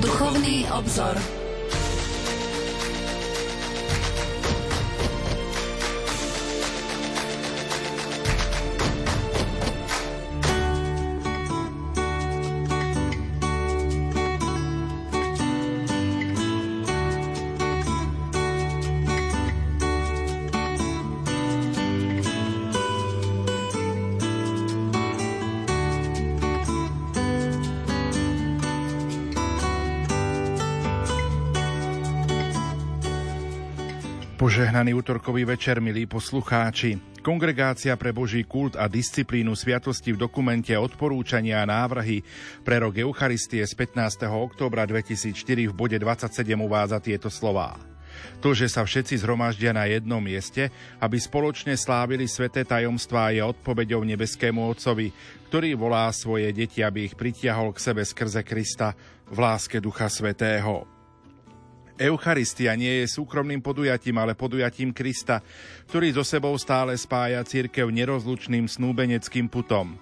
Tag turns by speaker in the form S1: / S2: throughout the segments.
S1: Duchovný obzor.
S2: Požehnaný útorkový večer, milí poslucháči. Kongregácia pre Boží kult a disciplínu sviatosti v dokumente odporúčania a návrhy pre rok Eucharistie z 15. októbra 2004 v bode 27 uvádza tieto slová. To, že sa všetci zhromaždia na jednom mieste, aby spoločne slávili sveté tajomstvá, je odpoveďou nebeskému Otcovi, ktorý volá svoje deti, aby ich pritiahol k sebe skrze Krista v láske Ducha Svetého. Eucharistia nie je súkromným podujatím, ale podujatím Krista, ktorý so sebou stále spája církev nerozlučným snúbeneckým putom.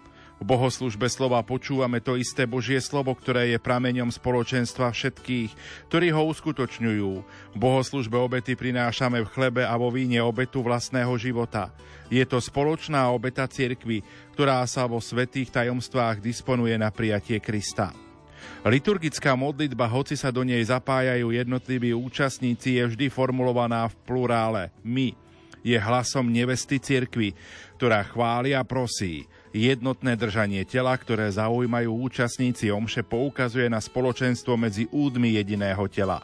S2: V bohoslužbe slova počúvame to isté Božie slovo, ktoré je prameňom spoločenstva všetkých, ktorí ho uskutočňujú. V bohoslužbe obety prinášame v chlebe a vo víne obetu vlastného života. Je to spoločná obeta cirkvy, ktorá sa vo svetých tajomstvách disponuje na prijatie Krista. Liturgická modlitba, hoci sa do nej zapájajú jednotliví účastníci, je vždy formulovaná v plurále my. Je hlasom nevesty cirkvy, ktorá chváli a prosí. Jednotné držanie tela, ktoré zaujímajú účastníci omše, poukazuje na spoločenstvo medzi údmi jediného tela.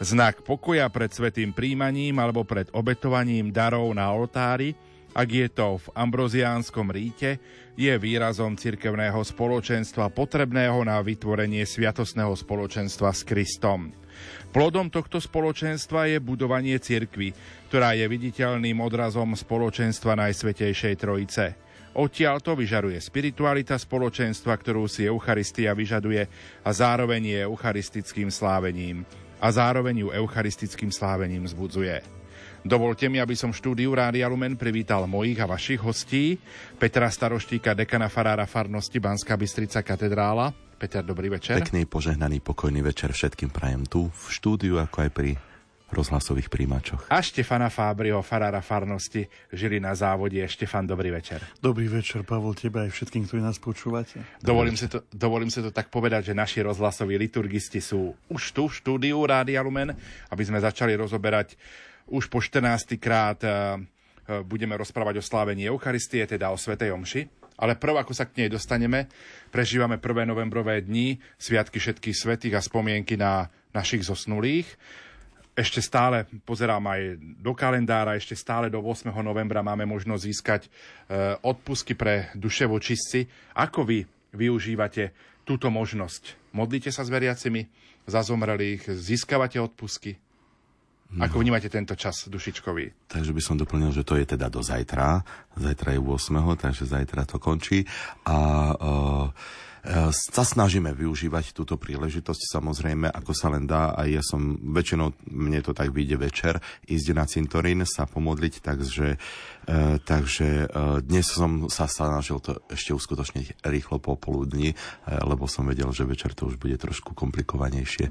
S2: Znak pokoja pred svetým príjmaním alebo pred obetovaním darov na oltári – ak je to v ambroziánskom ríte, je výrazom cirkevného spoločenstva potrebného na vytvorenie sviatosného spoločenstva s Kristom. Plodom tohto spoločenstva je budovanie cirkvy, ktorá je viditeľným odrazom spoločenstva Najsvetejšej Trojice. Odtiaľ to vyžaruje spiritualita spoločenstva, ktorú si Eucharistia vyžaduje a zároveň je eucharistickým slávením. A zároveň ju eucharistickým slávením zbudzuje. Dovolte mi, aby som v štúdiu Rádia Lumen privítal mojich a vašich hostí. Petra Staroštíka, dekana farára farnosti Banská Bystrica katedrála. Peter, dobrý večer.
S3: Pekný, požehnaný, pokojný večer všetkým prajem tu v štúdiu, ako aj pri rozhlasových príjimačoch.
S2: A Štefana Fábriho, farára farnosti, žili na závode. Štefan, dobrý večer.
S4: Dobrý večer, Pavol, teba aj všetkým, ktorí nás počúvate.
S2: Dovolím si, to, dovolím si to tak povedať, že naši rozhlasoví liturgisti sú už tu v štúdiu Rádia Lumen, aby sme začali rozoberať už po 14. krát eh, eh, budeme rozprávať o slávení Eucharistie, teda o Svetej Omši. Ale prv, ako sa k nej dostaneme, prežívame 1. novembrové dni, sviatky všetkých svetých a spomienky na našich zosnulých. Ešte stále pozerám aj do kalendára, ešte stále do 8. novembra máme možnosť získať eh, odpusky pre duševočistci. Ako vy využívate túto možnosť? Modlíte sa s veriacimi za zomrelých, získavate odpusky? No. Ako vnímate tento čas dušičkový?
S3: Takže by som doplnil, že to je teda do zajtra. Zajtra je 8. takže zajtra to končí. A uh, sa snažíme využívať túto príležitosť samozrejme, ako sa len dá. A ja som väčšinou, mne to tak vyjde večer, ísť na cintorín, sa pomodliť, takže E, takže e, dnes som sa snažil to ešte uskutočniť rýchlo popoludní, e, lebo som vedel, že večer to už bude trošku komplikovanejšie.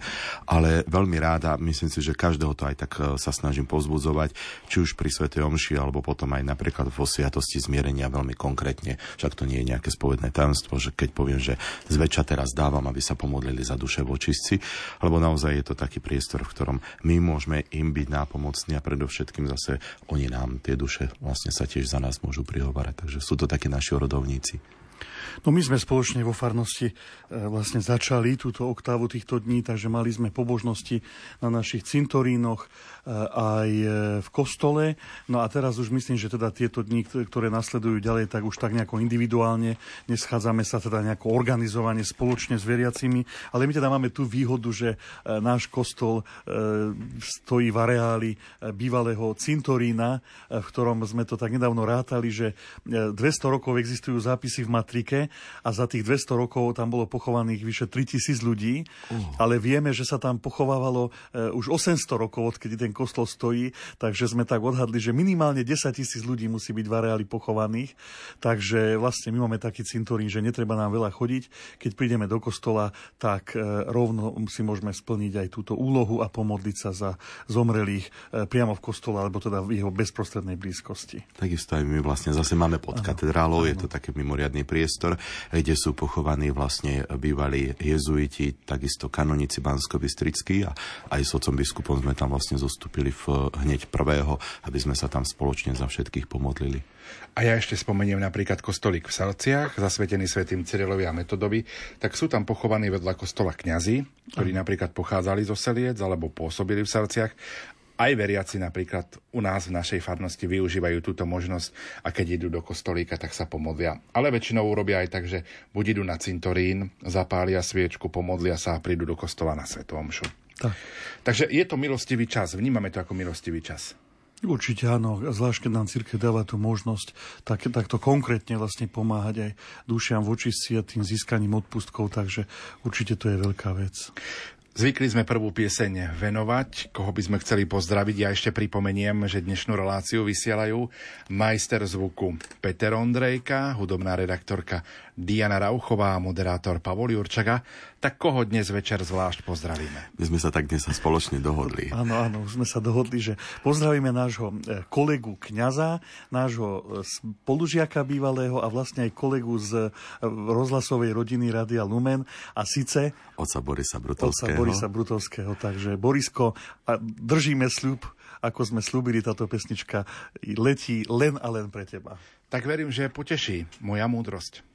S3: Ale veľmi ráda, myslím si, že každého to aj tak sa snažím pozbudzovať, či už pri Svetej Omši, alebo potom aj napríklad vo Sviatosti zmierenia veľmi konkrétne. Však to nie je nejaké spovedné tajomstvo, že keď poviem, že zväčša teraz dávam, aby sa pomodlili za duše vočistci, lebo naozaj je to taký priestor, v ktorom my môžeme im byť nápomocní a predovšetkým zase oni nám tie duše vlastne vlastne sa tiež za nás môžu prihovárať. Takže sú to takí naši rodovníci.
S4: No my sme spoločne vo farnosti e, vlastne začali túto oktávu týchto dní, takže mali sme pobožnosti na našich cintorínoch, e, aj e, v kostole. No a teraz už myslím, že teda tieto dni, ktoré nasledujú ďalej, tak už tak nejako individuálne, neschádzame sa teda nejako organizovane spoločne s veriacimi, ale my teda máme tú výhodu, že náš kostol stojí v areáli bývalého cintorína, v ktorom sme to tak nedávno rátali, že 200 rokov existujú zápisy v matrike A za tých 200 rokov tam bolo pochovaných vyše 3000 ľudí, uh. ale vieme, že sa tam pochovávalo uh, už 800 rokov, odkedy ten kostol stojí, takže sme tak odhadli, že minimálne 10 tisíc ľudí musí byť v areáli pochovaných, takže vlastne my máme taký cintorín, že netreba nám veľa chodiť. Keď prídeme do kostola, tak uh, rovno si môžeme splniť aj túto úlohu a pomodliť sa za zomrelých uh, priamo v kostole, alebo teda v jeho bezprostrednej blízkosti.
S3: Takisto aj my vlastne zase máme pod katedrálou, je to taký mimoriadný priestor, kde sú pochovaní vlastne bývalí jezuiti, takisto kanonici bansko a aj s otcom biskupom sme tam vlastne zostúpili v, hneď prvého, aby sme sa tam spoločne za všetkých pomodlili.
S2: A ja ešte spomeniem napríklad kostolík v Salciach, zasvetený svetým Cyrilovi a Metodovi, tak sú tam pochovaní vedľa kostola kňazi, ktorí napríklad pochádzali zo Seliec alebo pôsobili v Salciach aj veriaci napríklad u nás v našej farnosti využívajú túto možnosť a keď idú do kostolíka, tak sa pomodlia. Ale väčšinou urobia aj tak, že buď idú na cintorín, zapália sviečku, pomodlia sa a prídu do kostola na Svetom omšu. Tak. Takže je to milostivý čas, vnímame to ako milostivý čas.
S4: Určite áno, zvlášť keď nám církev dáva tú možnosť tak, takto konkrétne vlastne pomáhať aj dušiam v očistci a tým získaním odpustkov, takže určite to je veľká vec.
S2: Zvykli sme prvú pieseň venovať, koho by sme chceli pozdraviť. Ja ešte pripomeniem, že dnešnú reláciu vysielajú majster zvuku Peter Ondrejka, hudobná redaktorka Diana Rauchová a moderátor Pavol Jurčaga. Tak koho dnes večer zvlášť pozdravíme?
S3: My sme sa tak dnes spoločne dohodli.
S4: Áno, áno, už sme sa dohodli, že pozdravíme nášho e, kolegu kňaza, nášho e, spolužiaka bývalého a vlastne aj kolegu z e, rozhlasovej rodiny Radia Lumen a síce...
S3: Oca Borisa Brutovského.
S4: Oca Borisa Brutovského. Takže Borisko, a držíme sľub, ako sme slúbili, táto pesnička letí len a len pre teba.
S2: Tak verím, že poteší moja múdrosť.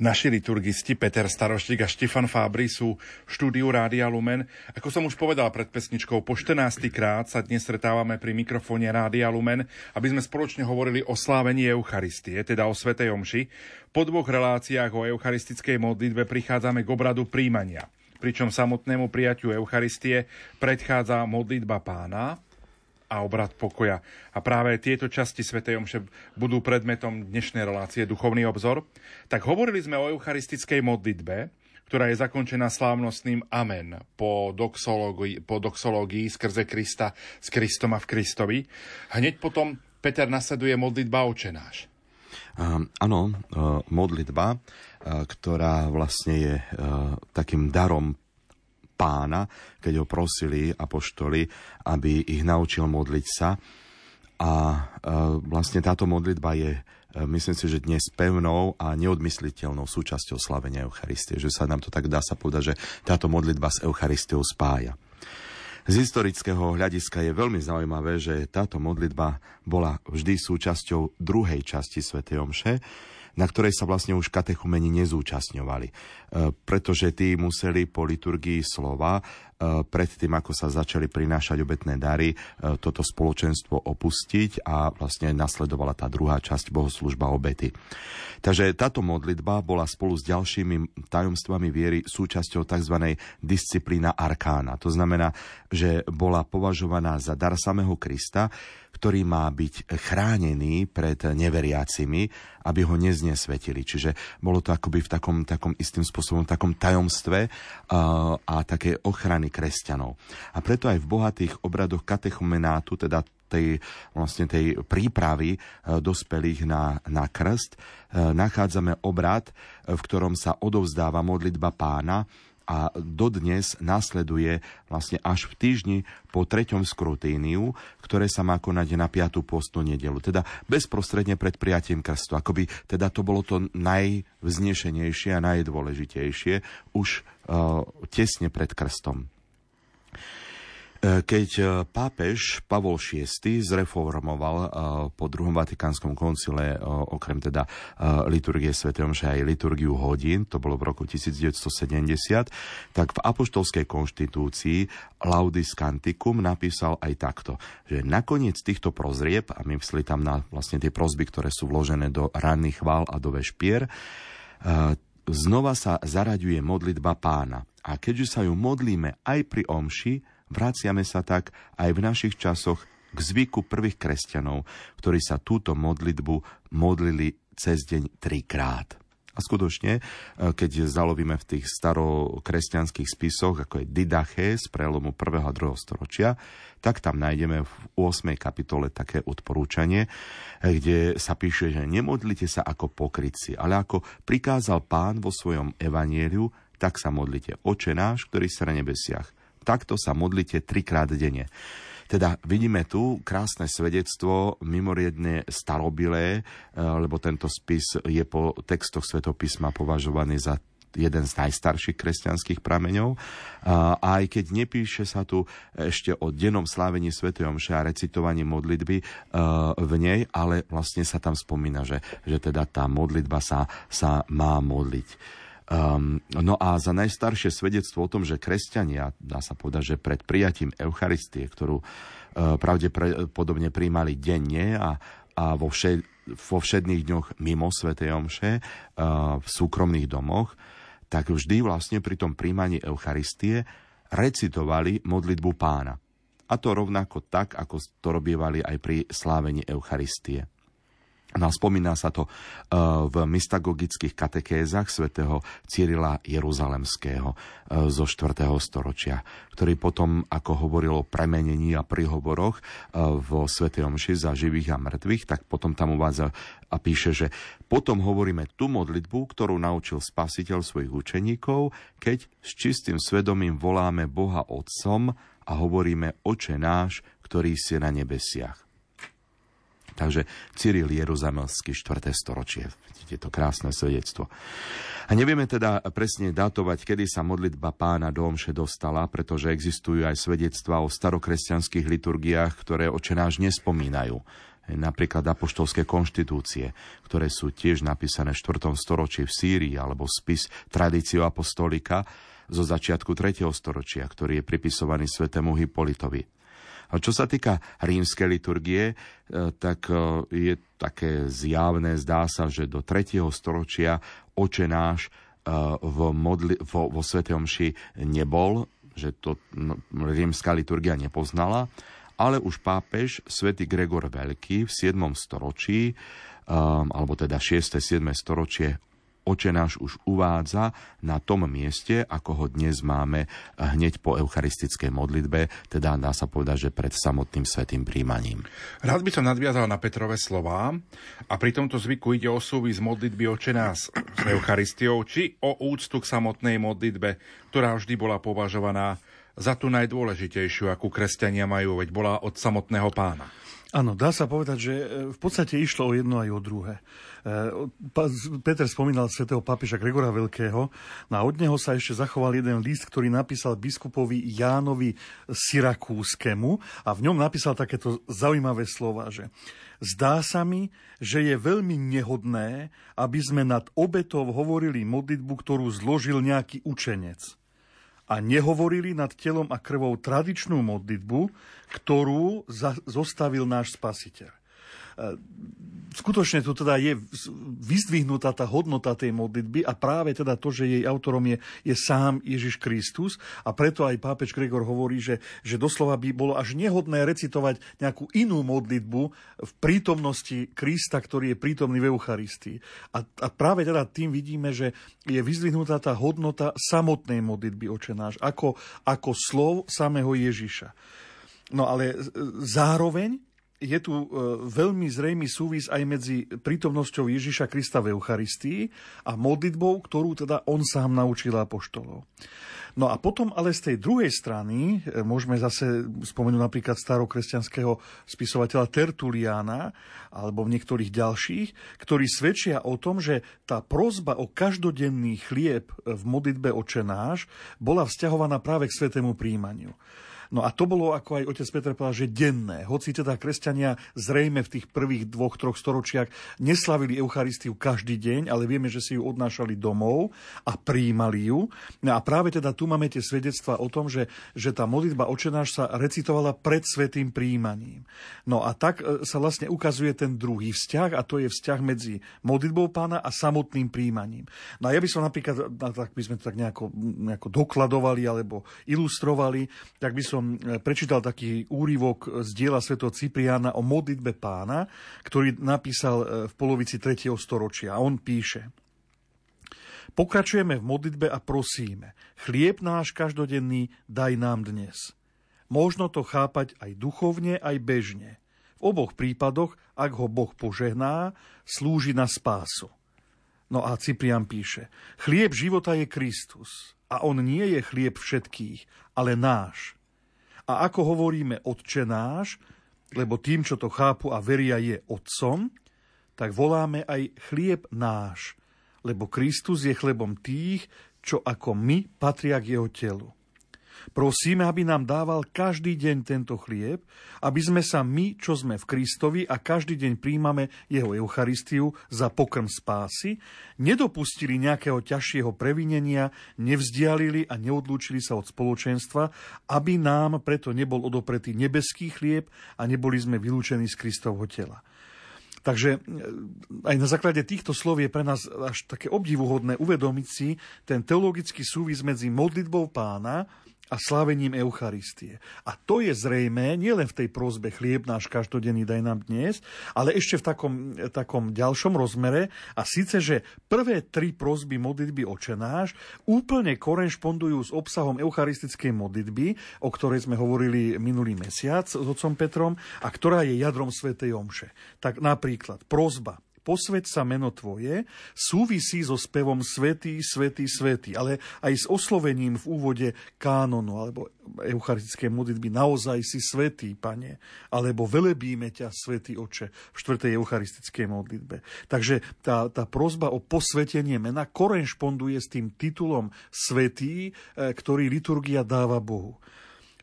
S2: Naši liturgisti Peter Staroštík a Štefan Fábry sú v štúdiu Rádia Lumen. Ako som už povedal pred pesničkou, po 14. krát sa dnes stretávame pri mikrofóne Rádia Lumen, aby sme spoločne hovorili o slávení Eucharistie, teda o Svetej Omši. Po dvoch reláciách o eucharistickej modlitbe prichádzame k obradu príjmania pričom samotnému prijatiu Eucharistie predchádza modlitba pána, a obrad pokoja. A práve tieto časti Sv. Omše budú predmetom dnešnej relácie Duchovný obzor. Tak hovorili sme o eucharistickej modlitbe, ktorá je zakončená slávnostným Amen po doxológii, po doxológii skrze Krista, s Kristom a v Kristovi. Hneď potom Peter nasleduje modlitba očenáš.
S3: Áno, uh, modlitba, uh, ktorá vlastne je uh, takým darom pána, keď ho prosili apoštoli, aby ich naučil modliť sa. A e, vlastne táto modlitba je, e, myslím si, že dnes pevnou a neodmysliteľnou súčasťou slavenia Eucharistie. Že sa nám to tak dá sa povedať, že táto modlitba s Eucharistiou spája. Z historického hľadiska je veľmi zaujímavé, že táto modlitba bola vždy súčasťou druhej časti Sv. Omše, na ktorej sa vlastne už katechumeni nezúčastňovali, e, pretože tí museli po liturgii slova E, predtým, ako sa začali prinášať obetné dary, e, toto spoločenstvo opustiť a vlastne nasledovala tá druhá časť bohoslužba obety. Takže táto modlitba bola spolu s ďalšími tajomstvami viery súčasťou tzv. disciplína arkána. To znamená, že bola považovaná za dar samého Krista, ktorý má byť chránený pred neveriacimi, aby ho neznesvetili. Čiže bolo to akoby v takom, takom istým spôsobom, takom tajomstve a, a také ochrany kresťanov. A preto aj v bohatých obradoch katechumenátu, teda tej, vlastne tej prípravy e, dospelých na, na krst, e, nachádzame obrad, v ktorom sa odovzdáva modlitba pána, a dodnes nasleduje vlastne až v týždni po treťom skrutíniu, ktoré sa má konať na 5. postnú nedelu. Teda bezprostredne pred prijatím krstu. Akoby teda to bolo to najvznešenejšie a najdôležitejšie už uh, tesne pred krstom. E, keď e, pápež Pavol VI zreformoval e, po druhom vatikánskom koncile okrem teda liturgie Sv. Omše aj liturgiu hodín, to bolo v roku 1970, tak v apoštolskej konštitúcii Laudis Canticum napísal aj takto, že nakoniec týchto prozrieb, a my myslí tam na vlastne tie prozby, ktoré sú vložené do ranných chvál a do vešpier, znova sa zaraďuje modlitba pána. A keďže sa ju modlíme aj pri omši, Vraciame sa tak aj v našich časoch k zvyku prvých kresťanov, ktorí sa túto modlitbu modlili cez deň trikrát. A skutočne, e, keď zalovíme v tých starokresťanských spisoch, ako je Didache z prelomu 1. a 2. storočia, tak tam nájdeme v 8. kapitole také odporúčanie, e, kde sa píše, že nemodlite sa ako pokrytci, ale ako prikázal pán vo svojom evanieliu, tak sa modlite. Oče náš, ktorý sa na nebesiach takto sa modlite trikrát denne. Teda vidíme tu krásne svedectvo, mimoriadne starobilé, e, lebo tento spis je po textoch svetopísma považovaný za jeden z najstarších kresťanských prameňov. A aj keď nepíše sa tu ešte o dennom slávení Sv. Omše a recitovaní modlitby e, v nej, ale vlastne sa tam spomína, že, že teda tá modlitba sa, sa má modliť. Um, no a za najstaršie svedectvo o tom, že kresťania, dá sa povedať, že pred prijatím Eucharistie, ktorú uh, pravdepodobne príjmali denne a, a vo, všed, vo všedných dňoch mimo Svetej Omše, uh, v súkromných domoch, tak vždy vlastne pri tom príjmaní Eucharistie recitovali modlitbu pána. A to rovnako tak, ako to robievali aj pri slávení Eucharistie. No spomína sa to e, v mystagogických katekézach svätého Cyrila Jeruzalemského e, zo 4. storočia, ktorý potom, ako hovoril o premenení a prihovoroch e, vo svätej Omši za živých a mŕtvych, tak potom tam uvádza a píše, že potom hovoríme tú modlitbu, ktorú naučil spasiteľ svojich učeníkov, keď s čistým svedomím voláme Boha Otcom a hovoríme Oče náš, ktorý si na nebesiach. Takže Cyril Jeruzamelský 4. storočie. Vidíte to krásne svedectvo. A nevieme teda presne datovať, kedy sa modlitba pána do omše dostala, pretože existujú aj svedectva o starokresťanských liturgiách, ktoré očenáš nespomínajú napríklad apoštolské konštitúcie, ktoré sú tiež napísané v 4. storočí v Sýrii, alebo spis Tradíciu apostolika zo začiatku 3. storočia, ktorý je pripisovaný svetému Hipolitovi. A čo sa týka rímskej liturgie, e, tak e, je také zjavné, zdá sa, že do 3. storočia oče náš e, v modli, vo, vo Svete Omši nebol, že to no, rímska liturgia nepoznala, ale už pápež svätý Gregor Veľký v 7. storočí, alebo teda 6. 7. storočie Oče náš už uvádza na tom mieste, ako ho dnes máme hneď po eucharistickej modlitbe, teda dá sa povedať, že pred samotným svetým príjmaním.
S2: Rád by som nadviazal na Petrové slova a pri tomto zvyku ide o súvis modlitby Oče nás s Eucharistiou, či o úctu k samotnej modlitbe, ktorá vždy bola považovaná za tú najdôležitejšiu, akú kresťania majú, veď bola od samotného pána.
S4: Áno, dá sa povedať, že e, v podstate išlo o jedno aj o druhé. E, Peter spomínal svätého papeža Gregora Veľkého no a od neho sa ešte zachoval jeden list, ktorý napísal biskupovi Jánovi Syrakúskému a v ňom napísal takéto zaujímavé slova, že zdá sa mi, že je veľmi nehodné, aby sme nad obetov hovorili modlitbu, ktorú zložil nejaký učenec a nehovorili nad telom a krvou tradičnú modlitbu, ktorú zostavil náš spasiteľ. Skutočne tu teda je vyzdvihnutá tá hodnota tej modlitby a práve teda to, že jej autorom je, je sám Ježiš Kristus a preto aj pápež Gregor hovorí, že, že doslova by bolo až nehodné recitovať nejakú inú modlitbu v prítomnosti Krista, ktorý je prítomný v Eucharistii. A, a práve teda tým vidíme, že je vyzdvihnutá tá hodnota samotnej modlitby oče ako, ako slov samého Ježiša. No ale zároveň je tu e, veľmi zrejmý súvis aj medzi prítomnosťou Ježiša Krista v Eucharistii a modlitbou, ktorú teda on sám naučil apoštolov. No a potom ale z tej druhej strany e, môžeme zase spomenúť napríklad starokresťanského spisovateľa Tertuliana alebo niektorých ďalších, ktorí svedčia o tom, že tá prozba o každodenný chlieb v modlitbe očenáš bola vzťahovaná práve k svetému príjmaniu. No a to bolo, ako aj otec Peter povedal, že denné. Hoci teda kresťania zrejme v tých prvých dvoch, troch storočiach neslavili Eucharistiu každý deň, ale vieme, že si ju odnášali domov a príjmali ju. No a práve teda tu máme tie svedectva o tom, že, že tá modlitba očenáš sa recitovala pred svetým príjmaním. No a tak e, sa vlastne ukazuje ten druhý vzťah a to je vzťah medzi modlitbou pána a samotným príjmaním. No a ja by som napríklad, tak by sme to tak nejako, nejako dokladovali alebo ilustrovali, tak by som som e, prečítal taký úryvok z diela Sv. Cipriana o modlitbe pána, ktorý napísal e, v polovici 3. storočia. On píše, Pokračujeme v modlitbe a prosíme, chlieb náš každodenný daj nám dnes. Možno to chápať aj duchovne, aj bežne. V oboch prípadoch, ak ho Boh požehná, slúži na spásu. No a Ciprian píše, chlieb života je Kristus a on nie je chlieb všetkých, ale náš. A ako hovoríme Otče náš, lebo tým, čo to chápu a veria, je Otcom, tak voláme aj chlieb náš, lebo Kristus je chlebom tých, čo ako my patria k jeho telu. Prosíme, aby nám dával každý deň tento chlieb, aby sme sa my, čo sme v Kristovi a každý deň príjmame jeho Eucharistiu za pokrm spásy, nedopustili nejakého ťažšieho previnenia, nevzdialili a neodlúčili sa od spoločenstva, aby nám preto nebol odopretý nebeský chlieb a neboli sme vylúčení z Kristovho tela. Takže e, aj na základe týchto slov je pre nás až také obdivuhodné uvedomiť si ten teologický súvis medzi modlitbou pána a slávením Eucharistie. A to je zrejme nielen v tej prozbe chlieb náš každodenný daj nám dnes, ale ešte v takom, takom ďalšom rozmere a síce, že prvé tri prozby modlitby očenáš úplne korešpondujú s obsahom eucharistickej modlitby, o ktorej sme hovorili minulý mesiac s otcom Petrom a ktorá je jadrom svätej Omše. Tak napríklad prozba posvet sa meno Tvoje, súvisí so spevom Svetý, Svetý, Svetý, ale aj s oslovením v úvode kánonu alebo eucharistické modlitby naozaj si Svetý, Pane, alebo velebíme ťa, Svetý Oče, v štvrtej eucharistickej modlitbe. Takže tá, tá prozba o posvetenie mena korešponduje s tým titulom Svetý, e, ktorý liturgia dáva Bohu.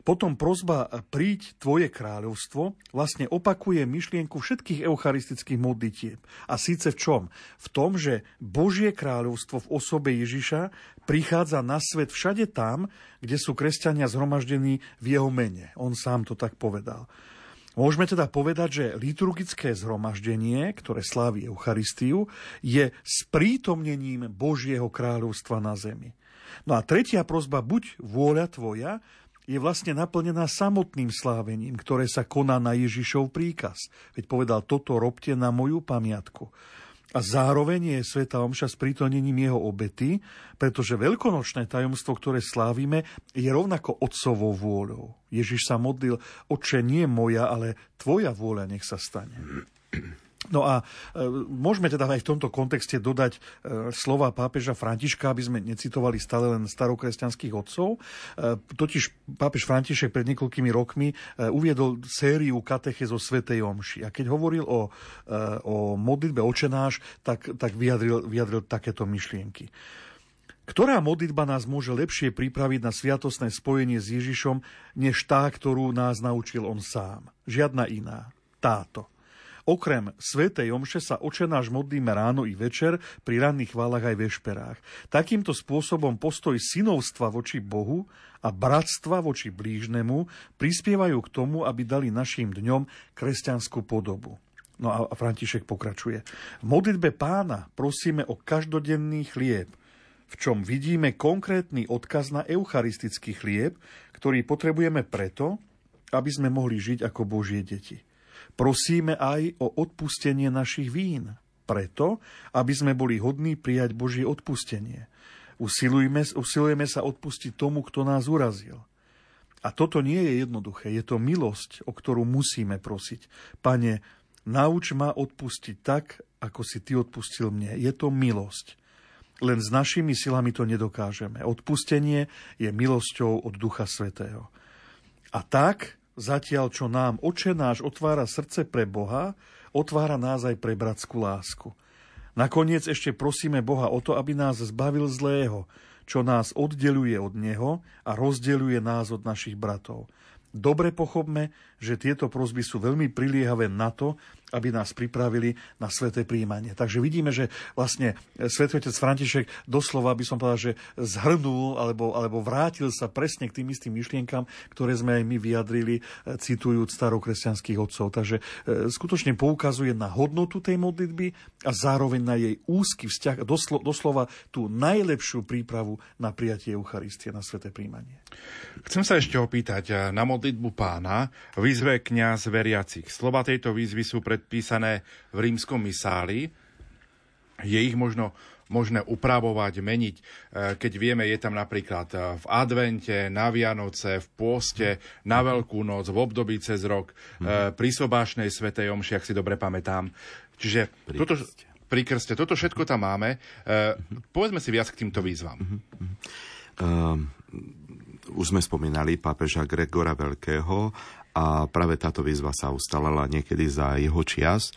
S4: Potom prozba príď tvoje kráľovstvo vlastne opakuje myšlienku všetkých eucharistických modlitieb. A síce v čom? V tom, že Božie kráľovstvo v osobe Ježiša prichádza na svet všade tam, kde sú kresťania zhromaždení v jeho mene. On sám to tak povedal. Môžeme teda povedať, že liturgické zhromaždenie, ktoré slávi Eucharistiu, je sprítomnením Božieho kráľovstva na zemi. No a tretia prozba, buď vôľa tvoja, je vlastne naplnená samotným slávením, ktoré sa koná na Ježišov príkaz. Veď povedal, toto robte na moju pamiatku. A zároveň je Sveta Omša s prítonením jeho obety, pretože veľkonočné tajomstvo, ktoré slávime, je rovnako otcovou vôľou. Ježiš sa modlil, oče, nie moja, ale tvoja vôľa nech sa stane. No a e, môžeme teda aj v tomto kontexte dodať e, slova pápeža Františka, aby sme necitovali stále len starokresťanských otcov. E, totiž pápež František pred niekoľkými rokmi uviedol sériu kateche zo Svetej Omši. A keď hovoril o, o modlitbe očenáš, tak, tak vyjadril, vyjadril takéto myšlienky. Ktorá modlitba nás môže lepšie pripraviť na sviatosné spojenie s Ježišom, než tá, ktorú nás naučil on sám? Žiadna iná. Táto. Okrem Svetej Omše sa očenáš modlíme ráno i večer, pri ranných chválach aj vešperách. Takýmto spôsobom postoj synovstva voči Bohu a bratstva voči blížnemu prispievajú k tomu, aby dali našim dňom kresťanskú podobu. No a František pokračuje. V modlitbe pána prosíme o každodenný chlieb, v čom vidíme konkrétny odkaz na eucharistický chlieb, ktorý potrebujeme preto, aby sme mohli žiť ako Božie deti. Prosíme aj o odpustenie našich vín, preto, aby sme boli hodní prijať Božie odpustenie. Usilujeme, usilujeme sa odpustiť tomu, kto nás urazil. A toto nie je jednoduché, je to milosť, o ktorú musíme prosiť. Pane, nauč ma odpustiť tak, ako si Ty odpustil mne. Je to milosť. Len s našimi silami to nedokážeme. Odpustenie je milosťou od Ducha Svetého. A tak Zatiaľ, čo nám oče náš otvára srdce pre Boha, otvára nás aj pre bratskú lásku. Nakoniec ešte prosíme Boha o to, aby nás zbavil zlého, čo nás oddeluje od Neho a rozdeluje nás od našich bratov. Dobre pochopme, že tieto prosby sú veľmi priliehavé na to, aby nás pripravili na sveté príjmanie. Takže vidíme, že vlastne svätý otec František doslova by som povedal, že zhrnul alebo, alebo vrátil sa presne k tým istým myšlienkam, ktoré sme aj my vyjadrili, e, citujúc starokresťanských otcov. Takže e, skutočne poukazuje na hodnotu tej modlitby a zároveň na jej úzky vzťah, doslo, doslova tú najlepšiu prípravu na prijatie Eucharistie, na sveté príjmanie.
S2: Chcem sa ešte opýtať e, na modlitbu pána. Výzve kniaz veriacich. Slova tejto výzvy sú pre predpísané v rímskom misáli. Je ich možno možné upravovať, meniť. E, keď vieme, je tam napríklad e, v advente, na Vianoce, v pôste, na Veľkú noc, v období cez rok, mm. pri sobášnej svetej omši, ak si dobre pamätám. Čiže pri toto, krste. pri krste, toto všetko tam máme. Mm-hmm. Povedzme si viac k týmto výzvam. Mm-hmm.
S3: Um, už sme spomínali pápeža Gregora Veľkého a práve táto výzva sa ustalala niekedy za jeho čias.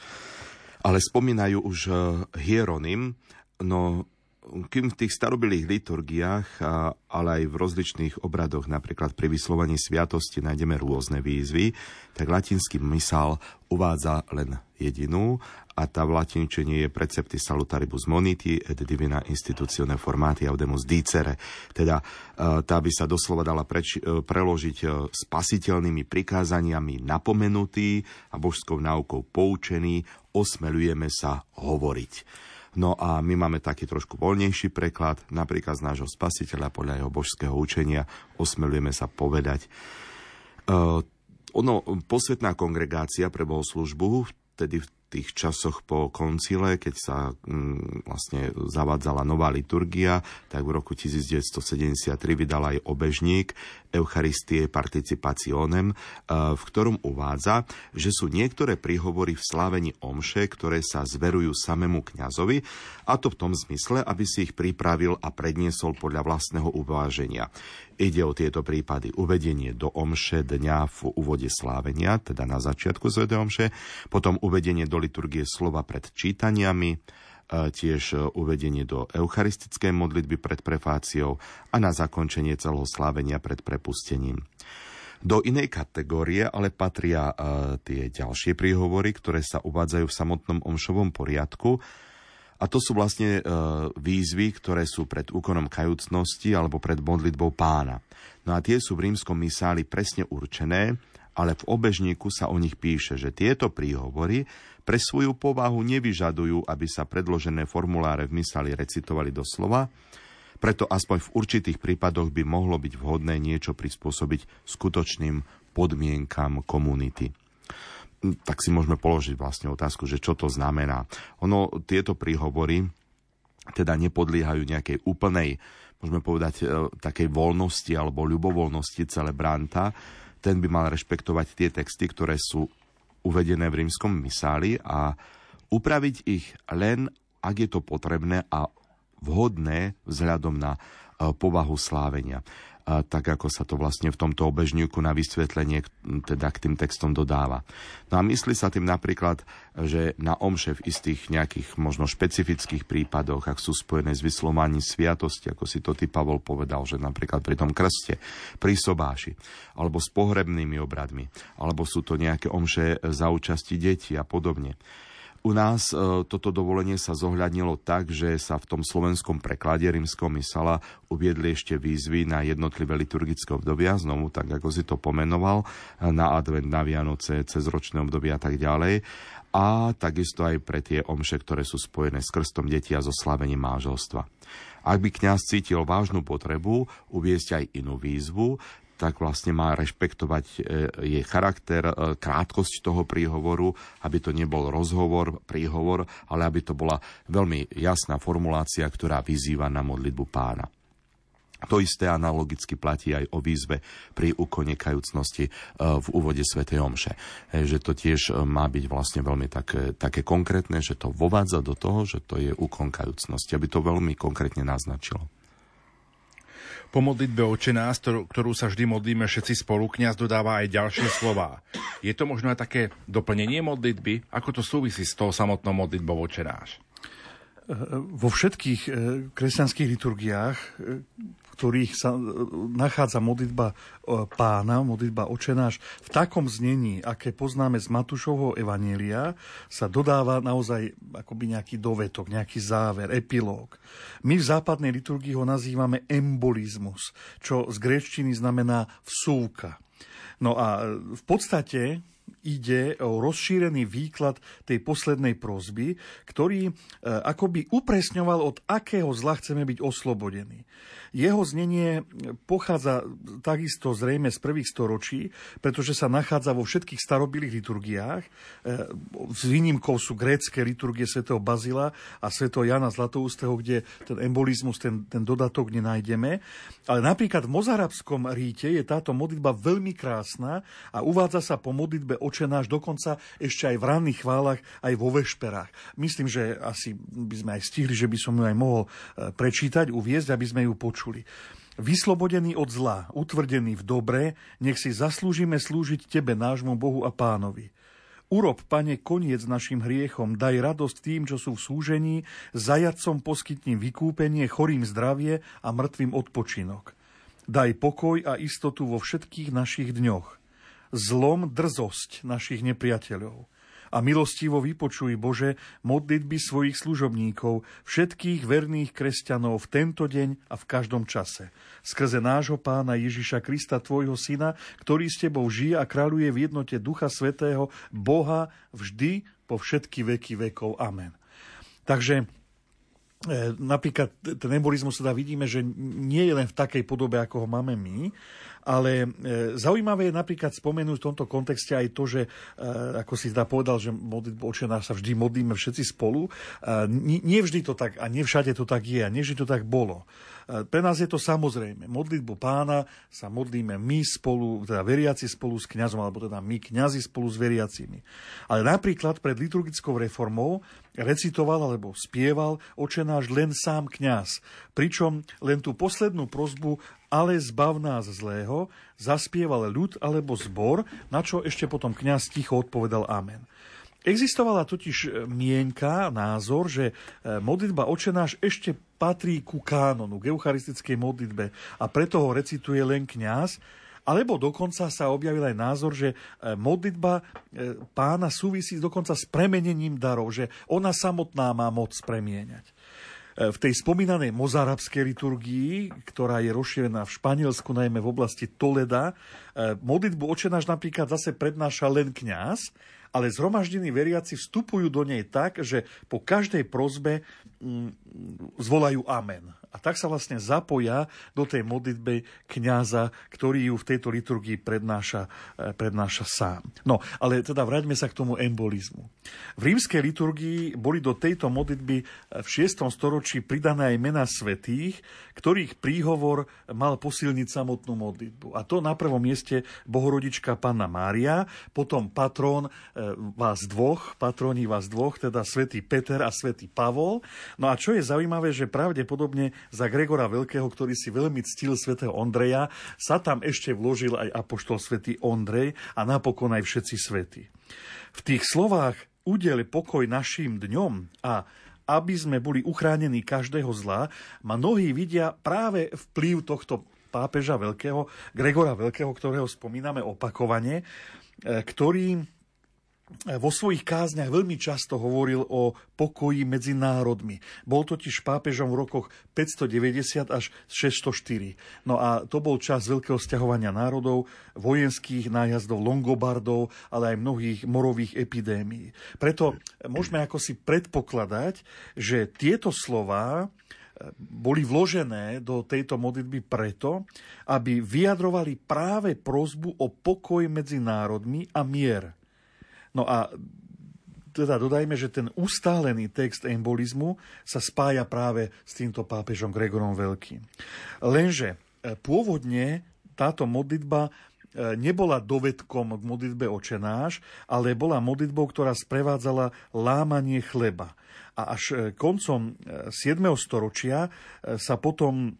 S3: Ale spomínajú už eh, Hieronym, no kým v tých starobilých liturgiách, ale aj v rozličných obradoch, napríklad pri vyslovaní sviatosti, nájdeme rôzne výzvy, tak latinský mysál uvádza len jedinú a tá v latinčine je precepty salutaribus moniti et divina institutione formati audemus dicere. Teda e, tá by sa doslova dala preč, e, preložiť e, spasiteľnými prikázaniami napomenutý a božskou náukou poučený, osmelujeme sa hovoriť. No a my máme taký trošku voľnejší preklad, napríklad z nášho spasiteľa podľa jeho božského učenia, osmelujeme sa povedať. Uh, ono, posvetná kongregácia pre bohoslužbu, tedy v tých časoch po koncile, keď sa mm, vlastne zavádzala nová liturgia, tak v roku 1973 vydal aj obežník Eucharistie participationem, e, v ktorom uvádza, že sú niektoré príhovory v slávení omše, ktoré sa zverujú samému kňazovi, a to v tom zmysle, aby si ich pripravil a predniesol podľa vlastného uváženia. Ide o tieto prípady uvedenie do omše dňa v úvode slávenia, teda na začiatku Sv. omše, potom uvedenie do liturgie slova pred čítaniami, tiež uvedenie do eucharistickej modlitby pred prefáciou a na zakončenie celého slávenia pred prepustením. Do inej kategórie ale patria e, tie ďalšie príhovory, ktoré sa uvádzajú v samotnom omšovom poriadku. A to sú vlastne e, výzvy, ktoré sú pred úkonom kajúcnosti alebo pred modlitbou pána. No a tie sú v rímskom misáli presne určené, ale v obežníku sa o nich píše, že tieto príhovory pre svoju povahu nevyžadujú, aby sa predložené formuláre v misáli recitovali doslova, preto aspoň v určitých prípadoch by mohlo byť vhodné niečo prispôsobiť skutočným podmienkam komunity tak si môžeme položiť vlastne otázku, že čo to znamená. Ono, tieto príhovory teda nepodliehajú nejakej úplnej, môžeme povedať, e, takej voľnosti alebo ľubovoľnosti celebranta. Ten by mal rešpektovať tie texty, ktoré sú uvedené v rímskom misáli a upraviť ich len, ak je to potrebné a vhodné vzhľadom na e, povahu slávenia tak ako sa to vlastne v tomto obežníku na vysvetlenie teda k tým textom dodáva. No a myslí sa tým napríklad, že na omše v istých nejakých možno špecifických prípadoch, ak sú spojené s vyslovaním sviatosti, ako si to ty Pavol povedal, že napríklad pri tom krste, pri sobáši, alebo s pohrebnými obradmi, alebo sú to nejaké omše za účasti detí a podobne. U nás e, toto dovolenie sa zohľadnilo tak, že sa v tom slovenskom preklade rímskeho mysala uviedli ešte výzvy na jednotlivé liturgické obdobia, znovu tak, ako si to pomenoval, na advent, na Vianoce, cez ročné obdobia a tak ďalej. A takisto aj pre tie omše, ktoré sú spojené s krstom detí a so slavením manželstva. Ak by kňaz cítil vážnu potrebu uviezť aj inú výzvu, tak vlastne má rešpektovať e, jej charakter, e, krátkosť toho príhovoru, aby to nebol rozhovor, príhovor, ale aby to bola veľmi jasná formulácia, ktorá vyzýva na modlitbu pána. To isté analogicky platí aj o výzve pri úkone kajúcnosti e, v úvode Sv. Omše. Že to tiež má byť vlastne veľmi také, také konkrétne, že to vovádza do toho, že to je úkon kajúcnosti, aby to veľmi konkrétne naznačilo.
S2: Po modlitbe oče nás, ktorú sa vždy modlíme všetci spolu, kniaz dodáva aj ďalšie slova. Je to možno aj také doplnenie modlitby? Ako to súvisí s tou samotnou modlitbou oče?
S4: Vo všetkých eh, kresťanských liturgiách eh, ktorých sa e, nachádza modlitba e, pána, modlitba očenáš, v takom znení, aké poznáme z Matúšovho evanielia, sa dodáva naozaj akoby nejaký dovetok, nejaký záver, epilóg. My v západnej liturgii ho nazývame embolizmus, čo z gréčtiny znamená vsúka. No a e, v podstate ide o rozšírený výklad tej poslednej prozby, ktorý akoby upresňoval, od akého zla chceme byť oslobodení. Jeho znenie pochádza takisto zrejme z prvých storočí, pretože sa nachádza vo všetkých starobilých liturgiách. S e, výnimkou sú grécké liturgie svätého Bazila a svätého Jana Zlatoustého, kde ten embolizmus, ten, ten dodatok nenájdeme. Ale napríklad v mozarabskom ríte je táto modlitba veľmi krásna a uvádza sa po modlitbe očenáš dokonca ešte aj v ranných chválach, aj vo vešperách. Myslím, že asi by sme aj stihli, že by som ju aj mohol e, prečítať, uviezť, aby sme ju počuli počuli. Vyslobodený od zla, utvrdený v dobre, nech si zaslúžime slúžiť Tebe, nášmu Bohu a Pánovi. Urob, Pane, koniec našim hriechom, daj radosť tým, čo sú v súžení, zajacom poskytni vykúpenie, chorým zdravie a mŕtvým odpočinok. Daj pokoj a istotu vo všetkých našich dňoch. Zlom drzosť našich nepriateľov a milostivo vypočuj, Bože, modlitby svojich služobníkov, všetkých verných kresťanov v tento deň a v každom čase. Skrze nášho pána Ježiša Krista, tvojho syna, ktorý s tebou žije a kráľuje v jednote Ducha Svetého, Boha vždy po všetky veky vekov. Amen. Takže E, napríklad ten embolizmus teda vidíme, že nie je len v takej podobe, ako ho máme my, ale e, zaujímavé je napríklad spomenúť v tomto kontexte aj to, že e, ako si teda povedal, že očená sa vždy modlíme všetci spolu. Nie vždy to tak a nie všade to tak je a nie vždy to tak bolo. Pre nás je to samozrejme. Modlitbu pána sa modlíme my spolu, teda veriaci spolu s kňazom, alebo teda my kňazi spolu s veriacimi. Ale napríklad pred liturgickou reformou recitoval alebo spieval očenáš len sám kňaz. Pričom len tú poslednú prozbu ale zbav nás zlého, zaspieval ľud alebo zbor, na čo ešte potom kňaz ticho odpovedal amen. Existovala totiž mienka, názor, že e, modlitba očenáš ešte patrí ku kánonu, k eucharistickej modlitbe a preto ho recituje len kňaz Alebo dokonca sa objavil aj názor, že modlitba pána súvisí dokonca s premenením darov, že ona samotná má moc premieňať. V tej spomínanej mozarabskej liturgii, ktorá je rozšírená v Španielsku, najmä v oblasti Toleda, modlitbu očenáš napríklad zase prednáša len kňaz, ale zhromaždení veriaci vstupujú do nej tak, že po každej prozbe zvolajú amen. A tak sa vlastne zapoja do tej modlitby kňaza, ktorý ju v tejto liturgii prednáša, e, prednáša sám. No, ale teda vráťme sa k tomu embolizmu. V rímskej liturgii boli do tejto modlitby v 6. storočí pridané aj mena svetých, ktorých príhovor mal posilniť samotnú modlitbu. A to na prvom mieste Bohorodička Panna Mária, potom patrón e, vás dvoch, patróni vás dvoch, teda svätý Peter a svätý Pavol. No a čo je zaujímavé, že pravdepodobne za Gregora Veľkého, ktorý si veľmi ctil svätého Ondreja, sa tam ešte vložil aj apoštol svätý Ondrej a napokon aj všetci svety. V tých slovách udel pokoj našim dňom a aby sme boli uchránení každého zla, mnohí vidia práve vplyv tohto pápeža veľkého, Gregora Veľkého, ktorého spomíname opakovane, e, ktorý vo svojich kázniach veľmi často hovoril o pokoji medzi národmi. Bol totiž pápežom v rokoch 590 až 604. No a to bol čas veľkého stiahovania národov, vojenských nájazdov Longobardov, ale aj mnohých morových epidémií. Preto môžeme ako si predpokladať, že tieto slová e, boli vložené do tejto modlitby preto, aby vyjadrovali práve prozbu o pokoj medzi národmi a mier. No a teda dodajme, že ten ustálený text embolizmu sa spája práve s týmto pápežom Gregorom Veľkým. Lenže e, pôvodne táto modlitba e, nebola dovedkom k modlitbe očenáš, ale bola modlitbou, ktorá sprevádzala lámanie chleba. A až e, koncom 7. storočia sa potom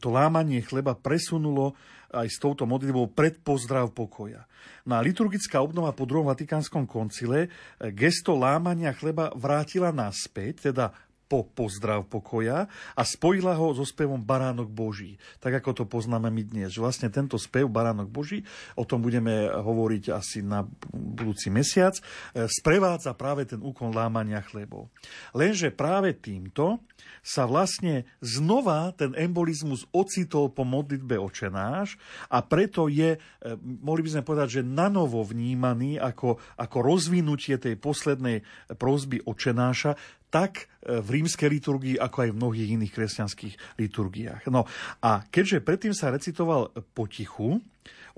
S4: to lámanie chleba presunulo aj s touto modlitbou pred pozdrav pokoja. Na liturgická obnova po druhom Vatikánskom koncile eh, gesto lámania chleba vrátila naspäť, teda po pozdrav pokoja a spojila ho so spevom Baránok Boží. Tak ako to poznáme my dnes. Vlastne tento spev Baránok Boží, o tom budeme hovoriť asi na budúci mesiac, eh, sprevádza práve ten úkon lámania chlebov. Lenže práve týmto sa vlastne znova ten embolizmus ocitol po modlitbe očenáš a preto je, e, mohli by sme povedať, že nanovo vnímaný ako, ako rozvinutie tej poslednej prosby očenáša, tak e, v rímskej liturgii, ako aj v mnohých iných kresťanských liturgiách. No a keďže predtým sa recitoval potichu,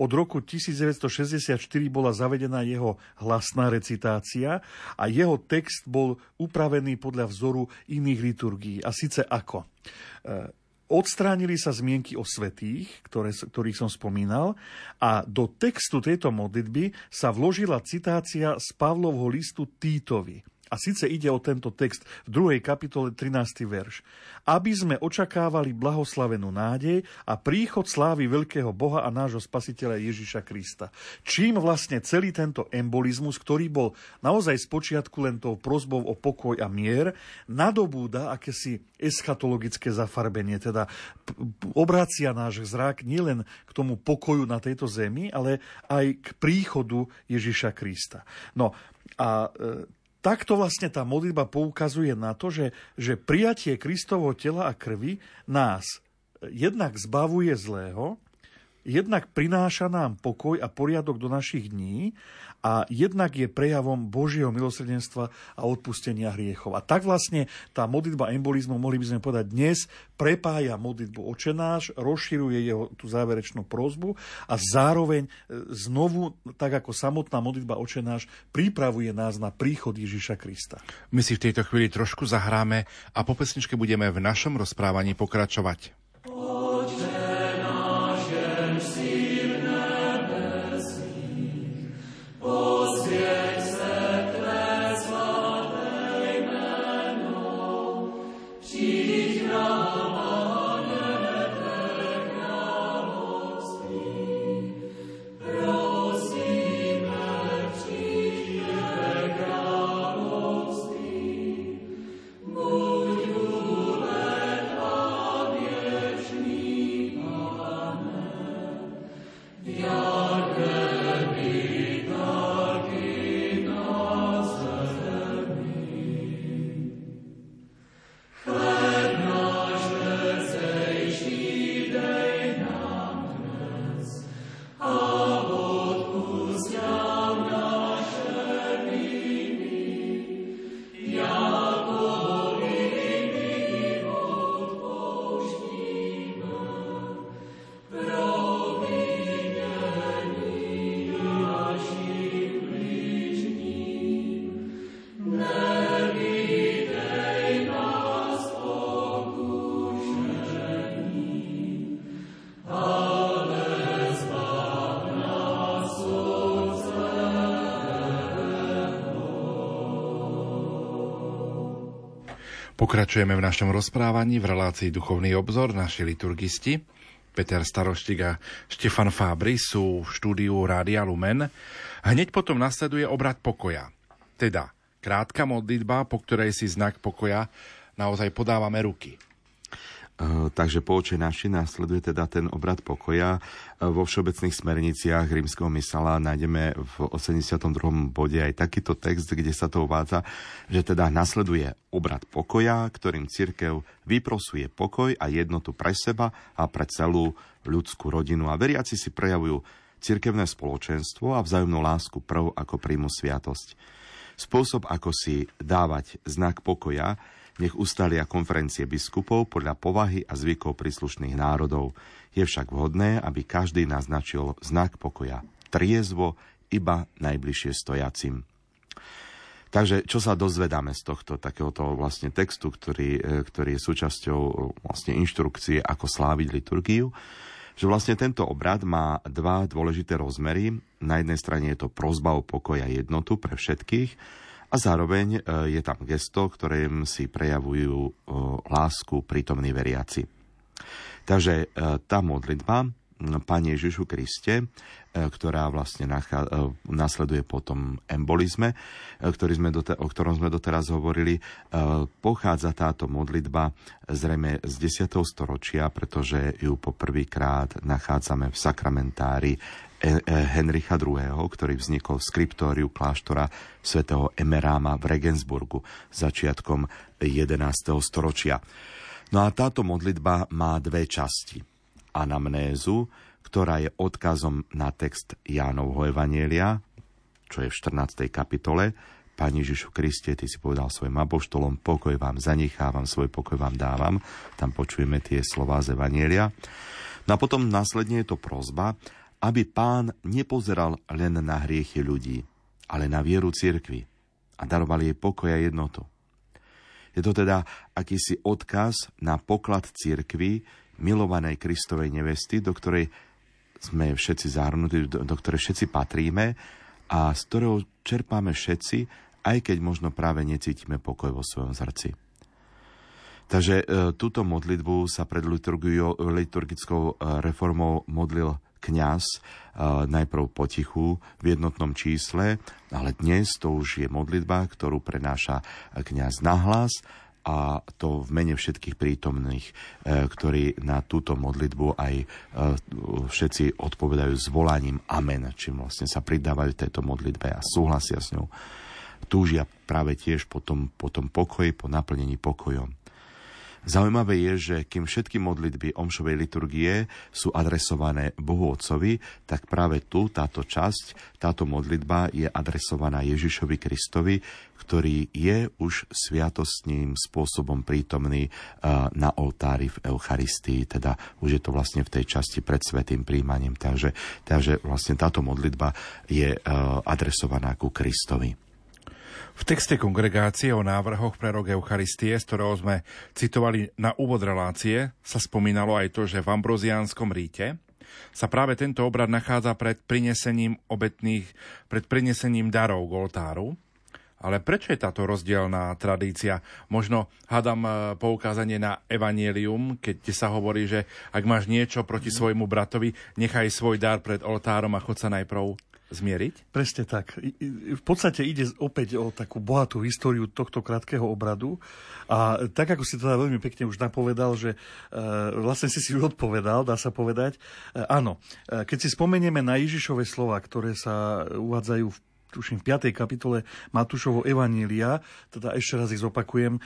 S4: od roku 1964 bola zavedená jeho hlasná recitácia a jeho text bol upravený podľa vzoru iných liturgií. A síce ako? E, odstránili sa zmienky o svetých, ktoré, ktorých som spomínal, a do textu tejto modlitby sa vložila citácia z Pavlovho listu Týtovi. A síce ide o tento text v 2. kapitole 13. verš. Aby sme očakávali blahoslavenú nádej a príchod slávy veľkého Boha a nášho spasiteľa Ježiša Krista. Čím vlastne celý tento embolizmus, ktorý bol naozaj z počiatku len tou prozbou o pokoj a mier, nadobúda akési eschatologické zafarbenie, teda obracia náš zrak nielen k tomu pokoju na tejto zemi, ale aj k príchodu Ježiša Krista. No a e, takto vlastne tá modlitba poukazuje na to, že, že prijatie Kristovo tela a krvi nás jednak zbavuje zlého, jednak prináša nám pokoj a poriadok do našich dní a jednak je prejavom Božieho milosrdenstva a odpustenia hriechov. A tak vlastne tá modlitba embolizmu, mohli by sme povedať dnes, prepája modlitbu očenáš, rozširuje jeho tú záverečnú prozbu a zároveň e, znovu, tak ako samotná modlitba očenáš, pripravuje nás na príchod Ježiša Krista.
S2: My si v tejto chvíli trošku zahráme a po pesničke budeme v našom rozprávaní pokračovať. Pokračujeme v našom rozprávaní v relácii Duchovný obzor. Naši liturgisti Peter Staroštik a Štefan Fábry sú v štúdiu Rádia Lumen. Hneď potom nasleduje obrad pokoja. Teda krátka modlitba, po ktorej si znak pokoja naozaj podávame ruky.
S3: Eh, takže po oče naši následuje teda ten obrad pokoja. Eh, vo všeobecných smerniciach rímskeho mysala nájdeme v 82. bode aj takýto text, kde sa to uvádza, že teda nasleduje obrad pokoja, ktorým církev vyprosuje pokoj a jednotu pre seba a pre celú ľudskú rodinu. A veriaci si prejavujú cirkevné spoločenstvo a vzájomnú lásku prv ako príjmu sviatosť. Spôsob, ako si dávať znak pokoja, nech ustalia konferencie biskupov podľa povahy a zvykov príslušných národov. Je však vhodné, aby každý naznačil znak pokoja triezvo iba najbližšie stojacim. Takže čo sa dozvedáme z tohto takéhoto vlastne textu, ktorý, e, ktorý je súčasťou e, vlastne inštrukcie, ako sláviť liturgiu, že vlastne tento obrad má dva dôležité rozmery. Na jednej strane je to prozba o pokoj a jednotu pre všetkých, a zároveň e, je tam gesto, ktorým si prejavujú e, lásku prítomní veriaci. Takže e, tá modlitba Pane Ježišu Kriste, ktorá vlastne nasleduje potom embolizme, ktorý sme dote, o ktorom sme doteraz hovorili, pochádza táto modlitba zrejme z 10. storočia, pretože ju poprvýkrát nachádzame v sakramentári Henricha II., ktorý vznikol v skriptóriu kláštora svätého Emeráma v Regensburgu začiatkom 11. storočia. No a táto modlitba má dve časti. Anamnézu, ktorá je odkazom na text Jánovho Evanielia, čo je v 14. kapitole. Pani Ježišu Kriste, ty si povedal svojim apoštolom, pokoj vám zanechávam, svoj pokoj vám dávam. Tam počujeme tie slova z Evanielia. No a potom následne je to prozba, aby pán nepozeral len na hriechy ľudí, ale na vieru cirkvi a daroval jej pokoj a jednotu. Je to teda akýsi odkaz na poklad cirkvi, milovanej Kristovej nevesty, do ktorej sme všetci zahrnutí, do, do ktorej všetci patríme a z ktorého čerpáme všetci, aj keď možno práve necítime pokoj vo svojom srdci. Takže e, túto modlitbu sa pred liturgickou e, reformou modlil kňaz najprv potichu v jednotnom čísle, ale dnes to už je modlitba, ktorú prenáša kňaz nahlas a to v mene všetkých prítomných, e, ktorí na túto modlitbu aj všetci odpovedajú s volaním Amen, čím vlastne sa pridávajú tejto modlitbe a súhlasia s ňou. Túžia práve tiež po tom, po tom pokoji, po naplnení pokojom. Zaujímavé je, že kým všetky modlitby omšovej liturgie sú adresované Bohu Otcovi, tak práve tu táto časť, táto modlitba je adresovaná Ježišovi Kristovi, ktorý je už sviatostným spôsobom prítomný na oltári v Eucharistii, teda už je to vlastne v tej časti pred svetým príjmaním. Takže, takže vlastne táto modlitba je adresovaná ku Kristovi.
S2: V texte kongregácie o návrhoch pre rok Eucharistie, z ktorého sme citovali na úvod relácie, sa spomínalo aj to, že v Ambroziánskom ríte sa práve tento obrad nachádza pred prinesením obetných, pred prinesením darov k oltáru. Ale prečo je táto rozdielná tradícia? Možno hádam e, poukázanie na Evangelium, keď sa hovorí, že ak máš niečo proti svojmu bratovi, nechaj svoj dar pred oltárom a chod sa najprv zmieriť?
S4: Presne tak. V podstate ide opäť o takú bohatú históriu tohto krátkeho obradu. A tak, ako si teda veľmi pekne už napovedal, že e, vlastne si si odpovedal, dá sa povedať. E, áno, e, keď si spomenieme na Ježišove slova, ktoré sa uvádzajú v tuším, v 5. kapitole Matúšovho Evanília, teda ešte raz ich zopakujem, e,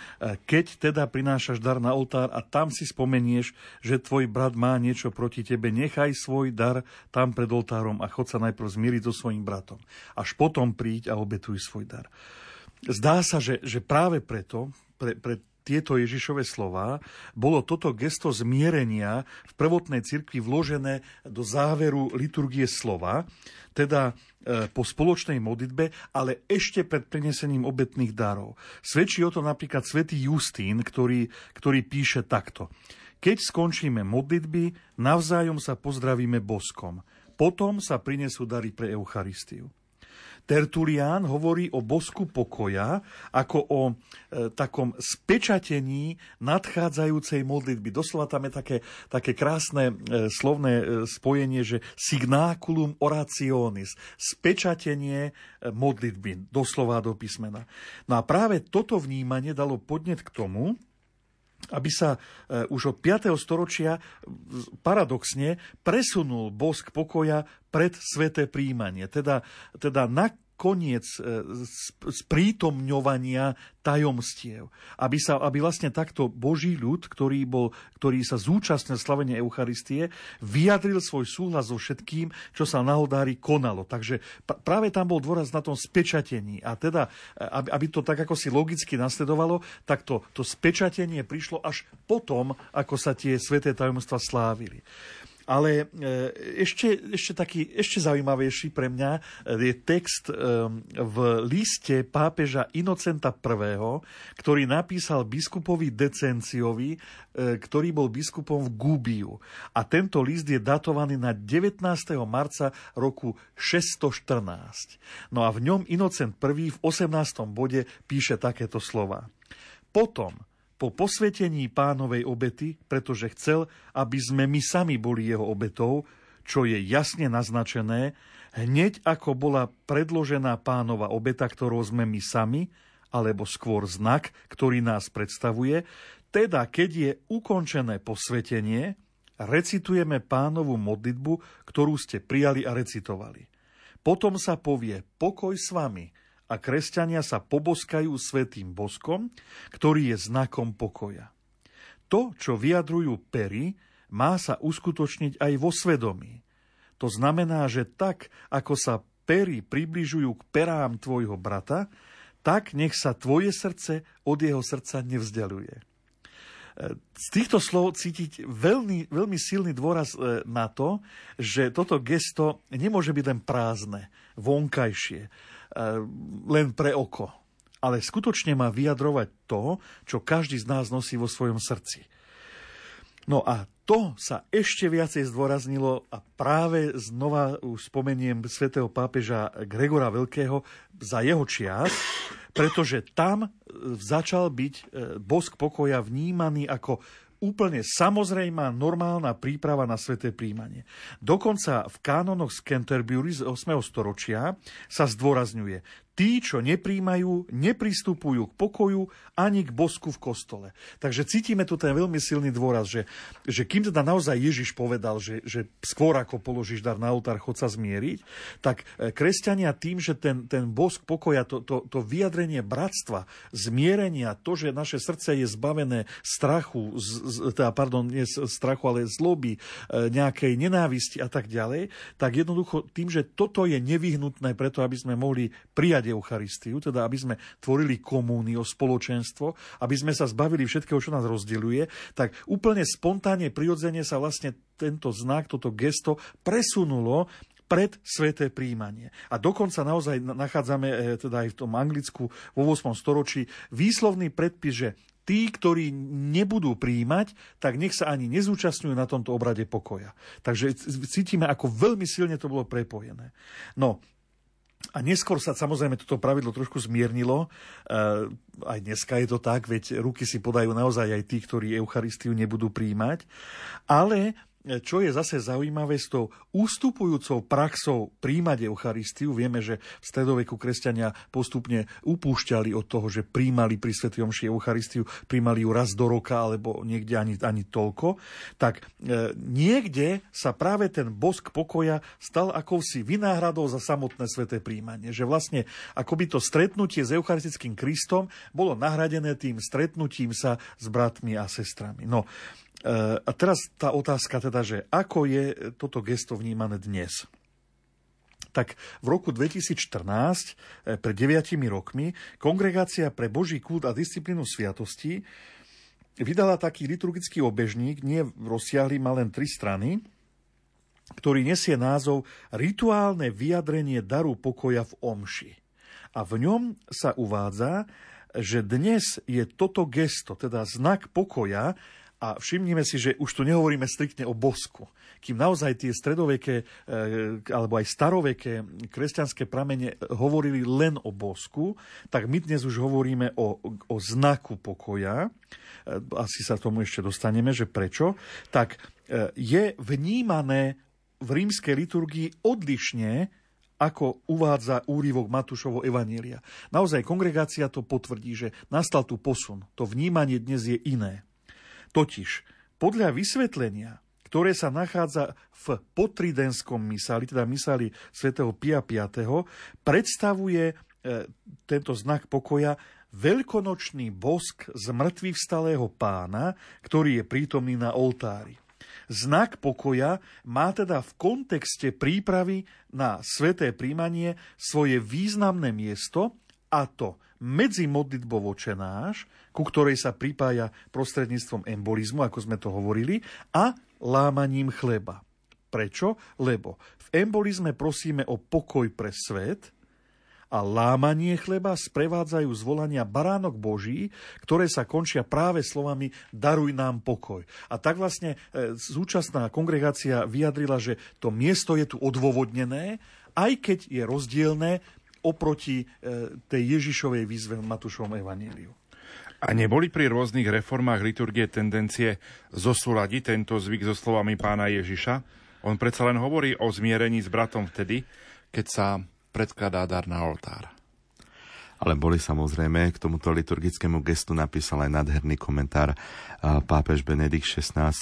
S4: keď teda prinášaš dar na oltár a tam si spomenieš, že tvoj brat má niečo proti tebe, nechaj svoj dar tam pred oltárom a chod sa najprv zmieriť so svojím bratom. Až potom príď a obetuj svoj dar. Zdá sa, že, že práve preto, pre, pre tieto Ježišové slova, bolo toto gesto zmierenia v prvotnej cirkvi vložené do záveru liturgie slova, teda e, po spoločnej modlitbe, ale ešte pred prinesením obetných darov. Svedčí o to napríklad svätý Justín, ktorý, ktorý píše takto. Keď skončíme modlitby, navzájom sa pozdravíme boskom. Potom sa prinesú dary pre Eucharistiu. Tertulián hovorí o bosku pokoja ako o e, takom spečatení nadchádzajúcej modlitby. Doslova tam je také, také krásne e, slovné e, spojenie, že signáculum orationis, spečatenie e, modlitby, doslova do písmena. No a práve toto vnímanie dalo podnet k tomu, aby sa e, už od 5. storočia paradoxne presunul bosk pokoja pred sveté príjmanie. Teda, teda na koniec e, sprítomňovania tajomstiev. Aby, sa, aby vlastne takto Boží ľud, ktorý, bol, ktorý sa zúčastnil slavenia Eucharistie, vyjadril svoj súhlas so všetkým, čo sa na oltári konalo. Takže práve tam bol dôraz na tom spečatení. A teda, aby, aby to tak ako si logicky nasledovalo, tak to, to spečatenie prišlo až potom, ako sa tie sveté tajomstva slávili. Ale e, ešte, ešte taký, ešte zaujímavejší pre mňa e, je text e, v liste pápeža Inocenta I., ktorý napísal biskupovi Decenciovi, ktorý bol biskupom v Gubiu. A tento list je datovaný na 19. marca roku 614. No a v ňom Inocent I v 18. bode píše takéto slova. Potom, po posvetení pánovej obety, pretože chcel, aby sme my sami boli jeho obetou, čo je jasne naznačené, hneď ako bola predložená pánova obeta, ktorou sme my sami, alebo skôr znak, ktorý nás predstavuje, teda keď je ukončené posvetenie, recitujeme pánovú modlitbu, ktorú ste prijali a recitovali. Potom sa povie pokoj s vami, a kresťania sa poboskajú svetým boskom, ktorý je znakom pokoja. To, čo vyjadrujú pery, má sa uskutočniť aj vo svedomí. To znamená, že tak, ako sa pery približujú k perám tvojho brata, tak nech sa tvoje srdce od jeho srdca nevzdialuje. Z týchto slov cítiť veľmi, veľmi silný dôraz e, na to, že toto gesto nemôže byť len prázdne, vonkajšie len pre oko, ale skutočne má vyjadrovať to, čo každý z nás nosí vo svojom srdci. No a to sa ešte viacej zdôraznilo a práve znova už spomeniem svätého pápeža Gregora Veľkého za jeho čias, pretože tam eh, začal byť eh, bosk pokoja vnímaný ako úplne samozrejmá normálna príprava na sveté príjmanie. Dokonca v kánonoch z Canterbury z 8. storočia sa zdôrazňuje, tí, čo nepríjmajú, nepristupujú k pokoju ani k bosku v kostole. Takže cítime tu ten veľmi silný dôraz, že, že kým teda naozaj Ježiš povedal, že, že skôr ako položíš dar na oltár, chod sa zmieriť, tak e, kresťania tým, že ten, ten bosk pokoja, to, to, to vyjadrenie bratstva, zmierenia, to, že naše srdce je zbavené strachu, z, z, teda, pardon, nie strachu, ale zloby, e, nejakej nenávisti a tak ďalej, tak jednoducho tým, že toto je nevyhnutné preto, aby sme mohli prijať prijať Eucharistiu, teda aby sme tvorili komúniu, spoločenstvo, aby sme sa zbavili všetkého, čo nás rozdeľuje, tak úplne spontánne, prirodzene sa vlastne tento znak, toto gesto presunulo pred sveté príjmanie. A dokonca naozaj nachádzame e, teda aj v tom Anglicku vo 8. storočí výslovný predpis, že tí, ktorí nebudú príjmať, tak nech sa ani nezúčastňujú na tomto obrade pokoja. Takže cítime, ako veľmi silne to bolo prepojené. No, a neskôr sa samozrejme toto pravidlo trošku zmiernilo. Eh, aj dneska je to tak, veď ruky si podajú naozaj aj tí, ktorí Eucharistiu nebudú príjmať. Ale čo je zase zaujímavé s tou ústupujúcou praxou príjmať Eucharistiu. Vieme, že v stredoveku kresťania postupne upúšťali od toho, že príjmali pri Sv. Omši Eucharistiu, príjmali ju raz do roka alebo niekde ani, ani toľko. Tak e, niekde sa práve ten bosk pokoja stal akousi vynáhradou za samotné sveté príjmanie. Že vlastne akoby to stretnutie s Eucharistickým Kristom bolo nahradené tým stretnutím sa s bratmi a sestrami. No, a teraz tá otázka teda, že ako je toto gesto vnímané dnes? Tak v roku 2014, eh, pred 9 rokmi, Kongregácia pre Boží kult a disciplínu sviatosti vydala taký liturgický obežník, nie rozsiahly, má len tri strany, ktorý nesie názov Rituálne vyjadrenie daru pokoja v Omši. A v ňom sa uvádza, že dnes je toto gesto, teda znak pokoja, A všimnime si, že už tu nehovoríme striktne o bosku. Kým naozaj tie stredoveké alebo aj staroveké kresťanské pramene hovorili len o bosku, tak my dnes už hovoríme o, o znaku pokoja. Asi sa tomu ešte dostaneme, že prečo. Tak je vnímané v rímskej liturgii odlišne ako uvádza úrivok Matúšovo Evanielia. Naozaj kongregácia to potvrdí, že nastal tu posun. To vnímanie dnes je iné. Totiž, podľa vysvetlenia, ktoré sa nachádza v potridenskom misáli, teda misáli svätého Pia V., predstavuje e, tento znak pokoja veľkonočný bosk z mŕtvych vstalého pána, ktorý je prítomný na oltári. Znak pokoja má teda v kontexte prípravy na sveté príjmanie svoje významné miesto a to medzi modlitbou očenáš, ku ktorej sa pripája prostredníctvom embolizmu, ako sme to hovorili, a lámaním chleba. Prečo? Lebo v embolizme prosíme o pokoj pre svet, a lámanie chleba sprevádzajú zvolania baránok Boží, ktoré sa končia práve slovami daruj nám pokoj. A tak vlastne e, súčasná kongregácia vyjadrila, že to miesto je tu odôvodnené, aj keď je rozdielne oproti e, tej Ježišovej výzve v Matúšovom evaníliu.
S2: A neboli pri rôznych reformách liturgie tendencie zosúľadiť tento zvyk so slovami pána Ježiša? On predsa len hovorí o zmierení s bratom vtedy, keď sa predkladá dar na oltár.
S3: Ale boli samozrejme, k tomuto liturgickému gestu napísal aj nádherný komentár pápež Benedikt XVI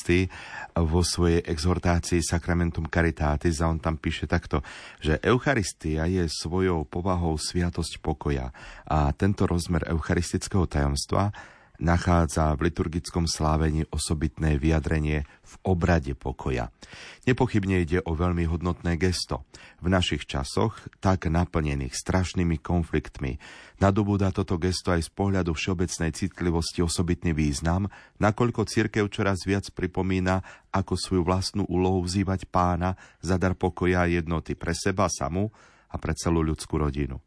S3: vo svojej exhortácii Sacramentum Caritatis a on tam píše takto, že Eucharistia je svojou povahou sviatosť pokoja a tento rozmer eucharistického tajomstva nachádza v liturgickom slávení osobitné vyjadrenie v obrade pokoja. Nepochybne ide o veľmi hodnotné gesto. V našich časoch, tak naplnených strašnými konfliktmi, nadobúda toto gesto aj z pohľadu všeobecnej citlivosti osobitný význam, nakoľko církev čoraz viac pripomína ako svoju vlastnú úlohu vzývať pána za dar pokoja a jednoty pre seba samú a pre celú ľudskú rodinu.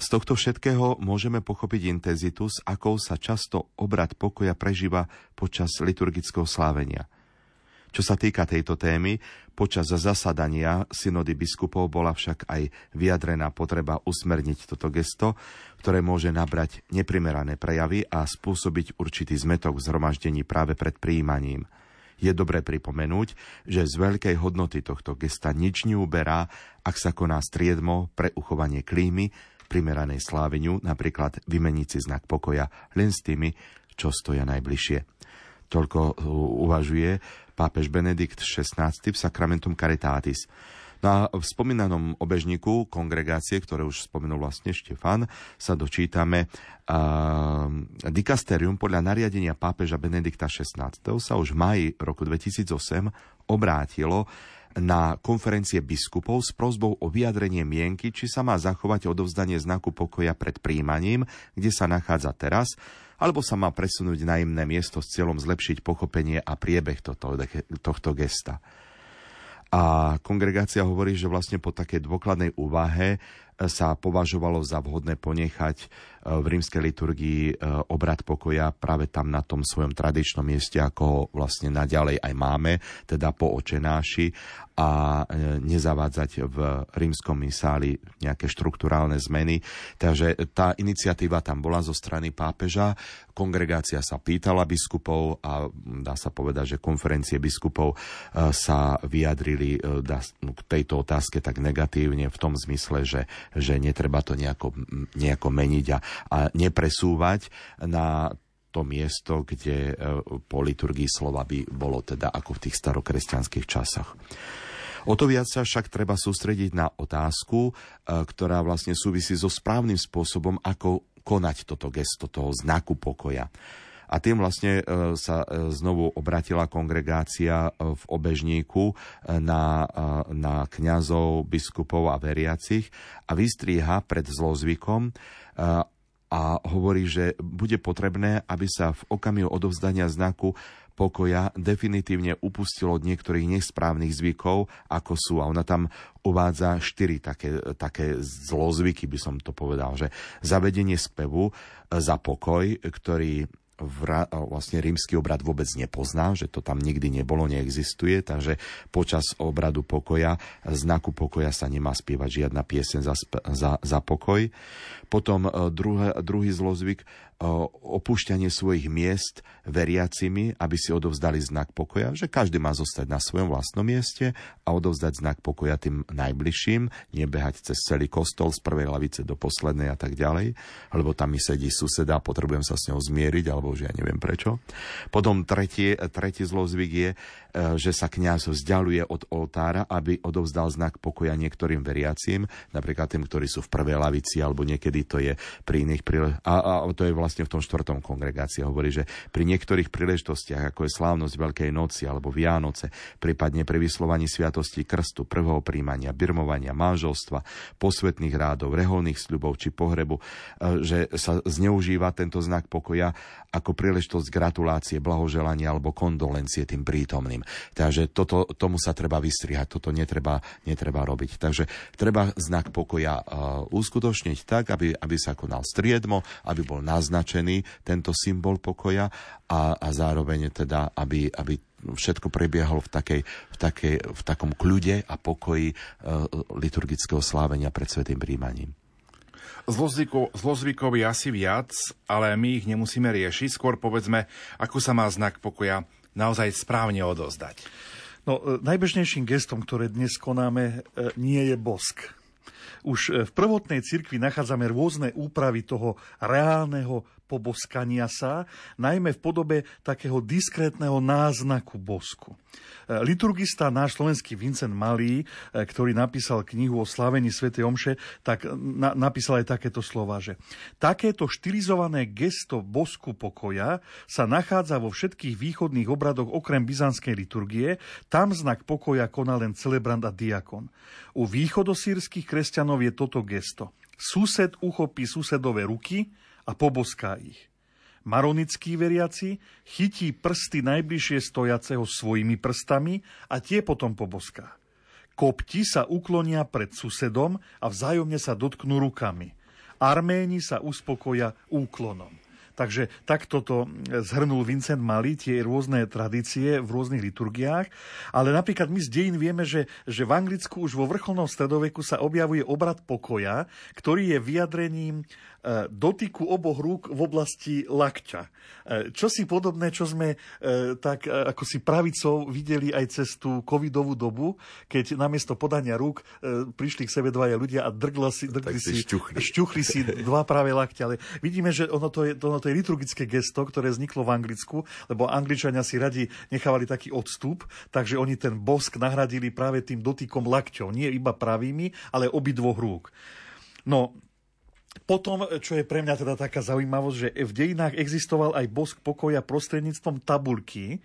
S3: Z tohto všetkého môžeme pochopiť intenzitu, s akou sa často obrad pokoja prežíva počas liturgického slávenia. Čo sa týka tejto témy, počas zasadania synody biskupov bola však aj vyjadrená potreba usmerniť toto gesto, ktoré môže nabrať neprimerané prejavy a spôsobiť určitý zmetok v zhromaždení práve pred príjmaním. Je dobré pripomenúť, že z veľkej hodnoty tohto gesta nič neuberá, ak sa koná striedmo pre uchovanie klímy primeranej sláveniu, napríklad vymeniť si znak pokoja len s tými, čo stoja najbližšie. Toľko uh, uvažuje pápež Benedikt XVI v Sacramentum Caritatis. Na spomínanom obežníku kongregácie, ktoré už spomenul vlastne Štefan, sa dočítame uh, dikasterium podľa nariadenia pápeža Benedikta XVI sa už v maji roku 2008 obrátilo na konferencie biskupov s prozbou o vyjadrenie mienky, či sa má zachovať odovzdanie znaku pokoja pred príjmaním, kde sa nachádza teraz, alebo sa má presunúť na iné miesto s cieľom zlepšiť pochopenie a priebeh tohto, tohto gesta. A kongregácia hovorí, že vlastne po takej dôkladnej úvahe sa považovalo za vhodné ponechať e, v rímskej liturgii e, obrad pokoja práve tam na tom svojom tradičnom mieste, ako ho vlastne naďalej aj máme, teda po očenáši a e, nezavádzať v rímskom misáli nejaké štruktúrálne zmeny. Takže tá iniciatíva tam bola zo strany pápeža. Kongregácia sa pýtala biskupov a dá sa povedať, že konferencie biskupov sa vyjadrili k tejto otázke tak negatívne v tom zmysle, že že netreba to nejako, nejako meniť a, a nepresúvať na to miesto, kde e, po liturgii slova by bolo teda ako v tých starokresťanských časoch. O to viac sa však treba sústrediť na otázku, e, ktorá vlastne súvisí so správnym spôsobom, ako konať toto gesto toho znaku pokoja. A tým vlastne e, sa znovu obratila kongregácia v obežníku na, na kňazov, biskupov a veriacich a vystriha pred zlozvykom a hovorí, že bude potrebné, aby sa v okamihu odovzdania znaku pokoja definitívne upustilo od niektorých nesprávnych zvykov, ako sú. A ona tam uvádza štyri také, také zlozvyky, by som to povedal, že zavedenie spevu za pokoj, ktorý vlastne rímsky obrad vôbec nepozná, že to tam nikdy nebolo, neexistuje, takže počas obradu pokoja, znaku pokoja sa nemá spievať žiadna piesen za, za, za pokoj. Potom druhé, druhý zlozvyk, opúšťanie svojich miest veriacimi, aby si odovzdali znak pokoja, že každý má zostať na svojom vlastnom mieste a odovzdať znak pokoja tým najbližším, nebehať cez celý kostol z prvej lavice do poslednej a tak ďalej, lebo tam mi sedí suseda a potrebujem sa s ňou zmieriť, alebo už ja neviem prečo. Potom tretí, tretí zlozvyk je, že sa kňaz vzdialuje od oltára, aby odovzdal znak pokoja niektorým veriacím, napríklad tým, ktorí sú v prvej lavici, alebo niekedy to je pri iných príležitostiach. A, a to je vlastne v tom štvrtom kongregácii hovorí, že pri niektorých príležitostiach, ako je slávnosť Veľkej noci alebo Vianoce, prípadne pri vyslovaní sviatosti krstu, prvého príjmania, birmovania, manželstva, posvetných rádov, reholných sľubov či pohrebu, e, že sa zneužíva tento znak pokoja ako príležitosť gratulácie, blahoželania alebo kondolencie tým prítomným. Takže toto, tomu sa treba vystrihať, toto netreba, netreba robiť. Takže treba znak pokoja uh, uskutočniť tak, aby, aby sa konal striedmo, aby bol naznačený tento symbol pokoja a, a zároveň teda, aby, aby všetko prebiehalo v, takej, v, takej, v takom kľude a pokoji e, liturgického slávenia pred Svetým príjmaním.
S2: Zlozvykov, zlozvykov je asi viac, ale my ich nemusíme riešiť. Skôr povedzme, ako sa má znak pokoja naozaj správne odozdať.
S4: No, e, najbežnejším gestom, ktoré dnes konáme, e, nie je bosk už e, v prvotnej cirkvi nachádzame rôzne úpravy toho reálneho poboskania sa, najmä v podobe takého diskrétneho náznaku bosku. E, liturgista náš slovenský Vincent Malý, e, ktorý napísal knihu o slávení Sv. Omše, tak na, napísal aj takéto slova, že takéto štilizované gesto bosku pokoja sa nachádza vo všetkých východných obradoch okrem byzantskej liturgie, tam znak pokoja koná len celebrant a diakon. U východosírskych kresťanov je toto gesto. Sused uchopí susedové ruky, a poboská ich. Maronickí veriaci chytí prsty najbližšie stojaceho svojimi prstami a tie potom poboská. Kopti sa uklonia pred susedom a vzájomne sa dotknú rukami. Arméni sa uspokoja úklonom. Takže takto to zhrnul Vincent Mali, tie rôzne tradície v rôznych liturgiách. Ale napríklad my z dejín vieme, že, že v Anglicku už vo vrcholnom stredoveku sa objavuje obrad pokoja, ktorý je vyjadrením dotyku oboch rúk v oblasti lakťa. E, čo si podobné, čo sme e, tak ako si pravicou videli aj cez tú covidovú dobu, keď namiesto podania rúk prišli k sebe dvaja ľudia a drgla si, drgli si, šťuchli. šťuchli si dva práve lakťa. Ale vidíme, že ono to, je, ono to je liturgické gesto, ktoré vzniklo v Anglicku, lebo Angličania si radi nechávali taký odstup, takže oni ten bosk nahradili práve tým dotykom lakťov. Nie iba pravými, ale obidvoch rúk. No, potom, čo je pre mňa teda taká zaujímavosť, že v dejinách existoval aj bosk pokoja prostredníctvom tabulky,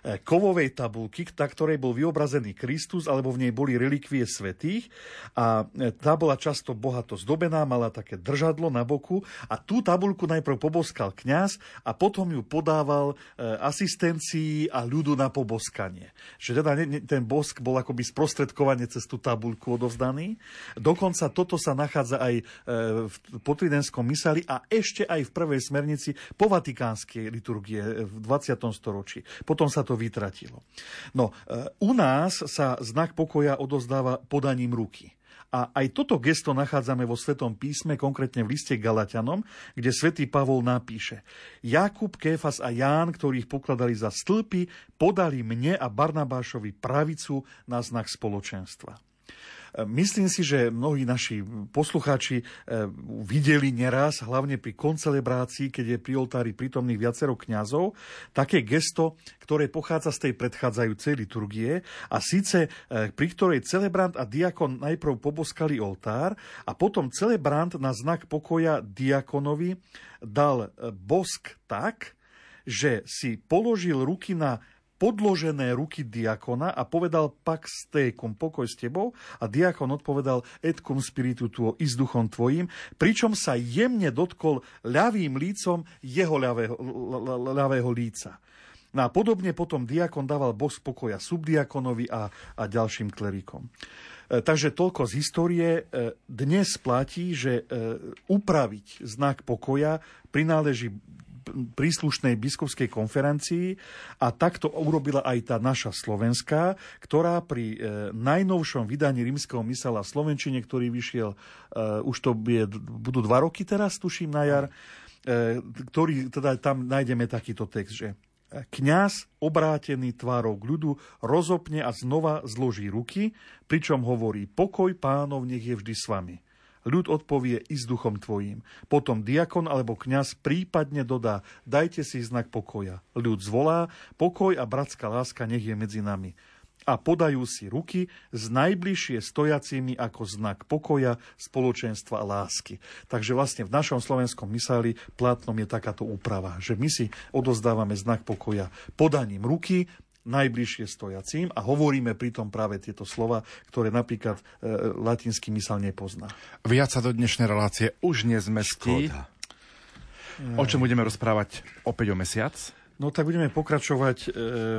S4: E, kovovej tabulky, na ktorej bol vyobrazený Kristus, alebo v nej boli relikvie svetých a e, tá bola často bohato zdobená, mala také držadlo na boku a tú tabulku najprv poboskal kňaz a potom ju podával e, asistencii a ľudu na poboskanie. Že teda ten bosk bol akoby sprostredkovanie cez tú tabulku odovzdaný. Dokonca toto sa nachádza aj v potridenskom mysali a ešte aj v prvej smernici po vatikánskej liturgie v 20. storočí. Potom sa to vytratilo. No, e, u nás sa znak pokoja odozdáva podaním ruky. A aj toto gesto nachádzame vo Svetom písme, konkrétne v liste Galatianom, kde svätý Pavol napíše Jakub, Kéfas a Ján, ktorých pokladali za stĺpy, podali mne a Barnabášovi pravicu na znak spoločenstva. Myslím si, že mnohí naši poslucháči eh, videli neraz, hlavne pri koncelebrácii, keď je pri oltári prítomných viacero kňazov, také gesto, ktoré pochádza z tej predchádzajúcej liturgie a síce eh, pri ktorej celebrant a diakon najprv poboskali oltár a potom celebrant na znak pokoja diakonovi dal bosk tak, že si položil ruky na podložené ruky diakona a povedal pax tecum, pokoj s tebou a diakon odpovedal et cum spiritu tuo, i s duchom tvojim, pričom sa jemne dotkol ľavým lícom jeho ľavého, ľavého líca. No a podobne potom diakon dával boh spokoja subdiakonovi a, a ďalším klerikom. E, takže toľko z histórie. E, dnes platí, že e, upraviť znak pokoja prináleží príslušnej biskupskej konferencii a takto urobila aj tá naša slovenská, ktorá pri e, najnovšom vydaní rímskeho mysela v Slovenčine, ktorý vyšiel, e, už to je, budú dva roky teraz, tuším, na jar, e, ktorý, teda tam nájdeme takýto text, že kňaz obrátený tvárou k ľudu rozopne a znova zloží ruky, pričom hovorí pokoj pánov nech je vždy s vami. Ľud odpovie i s duchom tvojím. Potom diakon alebo kňaz prípadne dodá, dajte si znak pokoja. Ľud zvolá, pokoj a bratská láska nech je medzi nami a podajú si ruky s najbližšie stojacími ako znak pokoja, spoločenstva a lásky. Takže vlastne v našom slovenskom mysali platnom je takáto úprava, že my si odozdávame znak pokoja podaním ruky, najbližšie stojacím a hovoríme pritom práve tieto slova, ktoré napríklad e, latinský mysel nepozná.
S2: Viac sa do dnešnej relácie už nezmestí. Škoda. O čom budeme rozprávať opäť o mesiac?
S4: No tak budeme pokračovať e,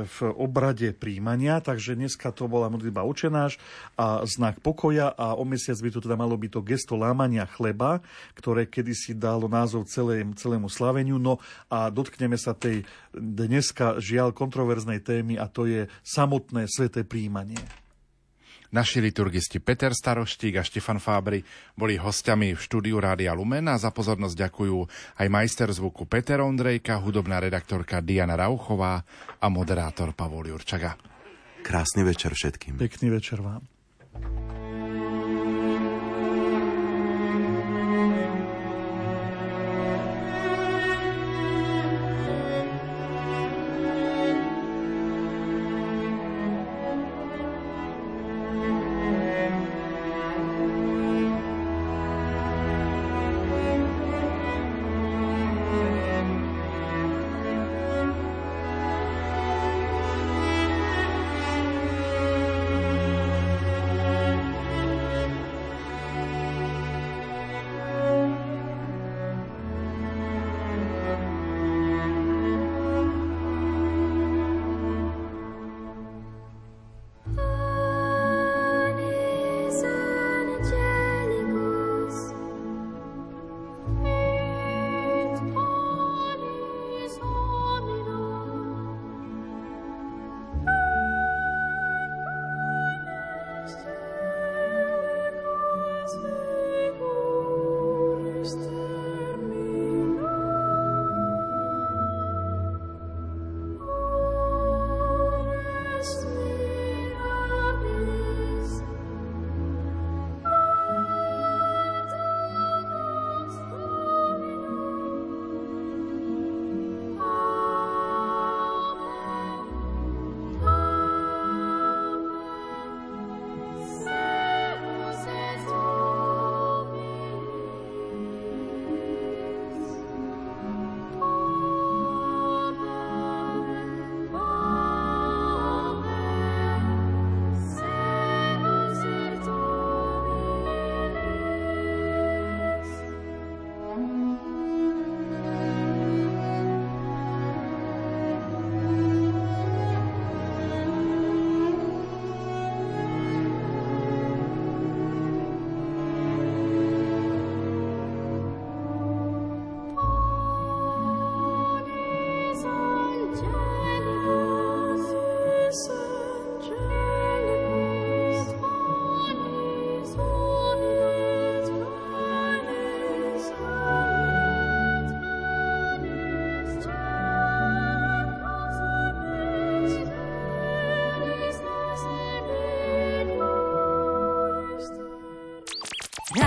S4: v obrade príjmania, takže dneska to bola modlitba učenáš a znak pokoja a o mesiac by to teda malo byť to gesto lámania chleba, ktoré kedysi dalo názov celé, celému slaveniu. No a dotkneme sa tej dneska žiaľ kontroverznej témy a to je samotné sveté príjmanie.
S2: Naši liturgisti Peter Staroštík a Štefan Fábry boli hostiami v štúdiu Rádia Lumen a za pozornosť ďakujú aj majster zvuku Peter Ondrejka, hudobná redaktorka Diana Rauchová a moderátor Pavol Jurčaga.
S3: Krásny večer všetkým.
S4: Pekný večer vám.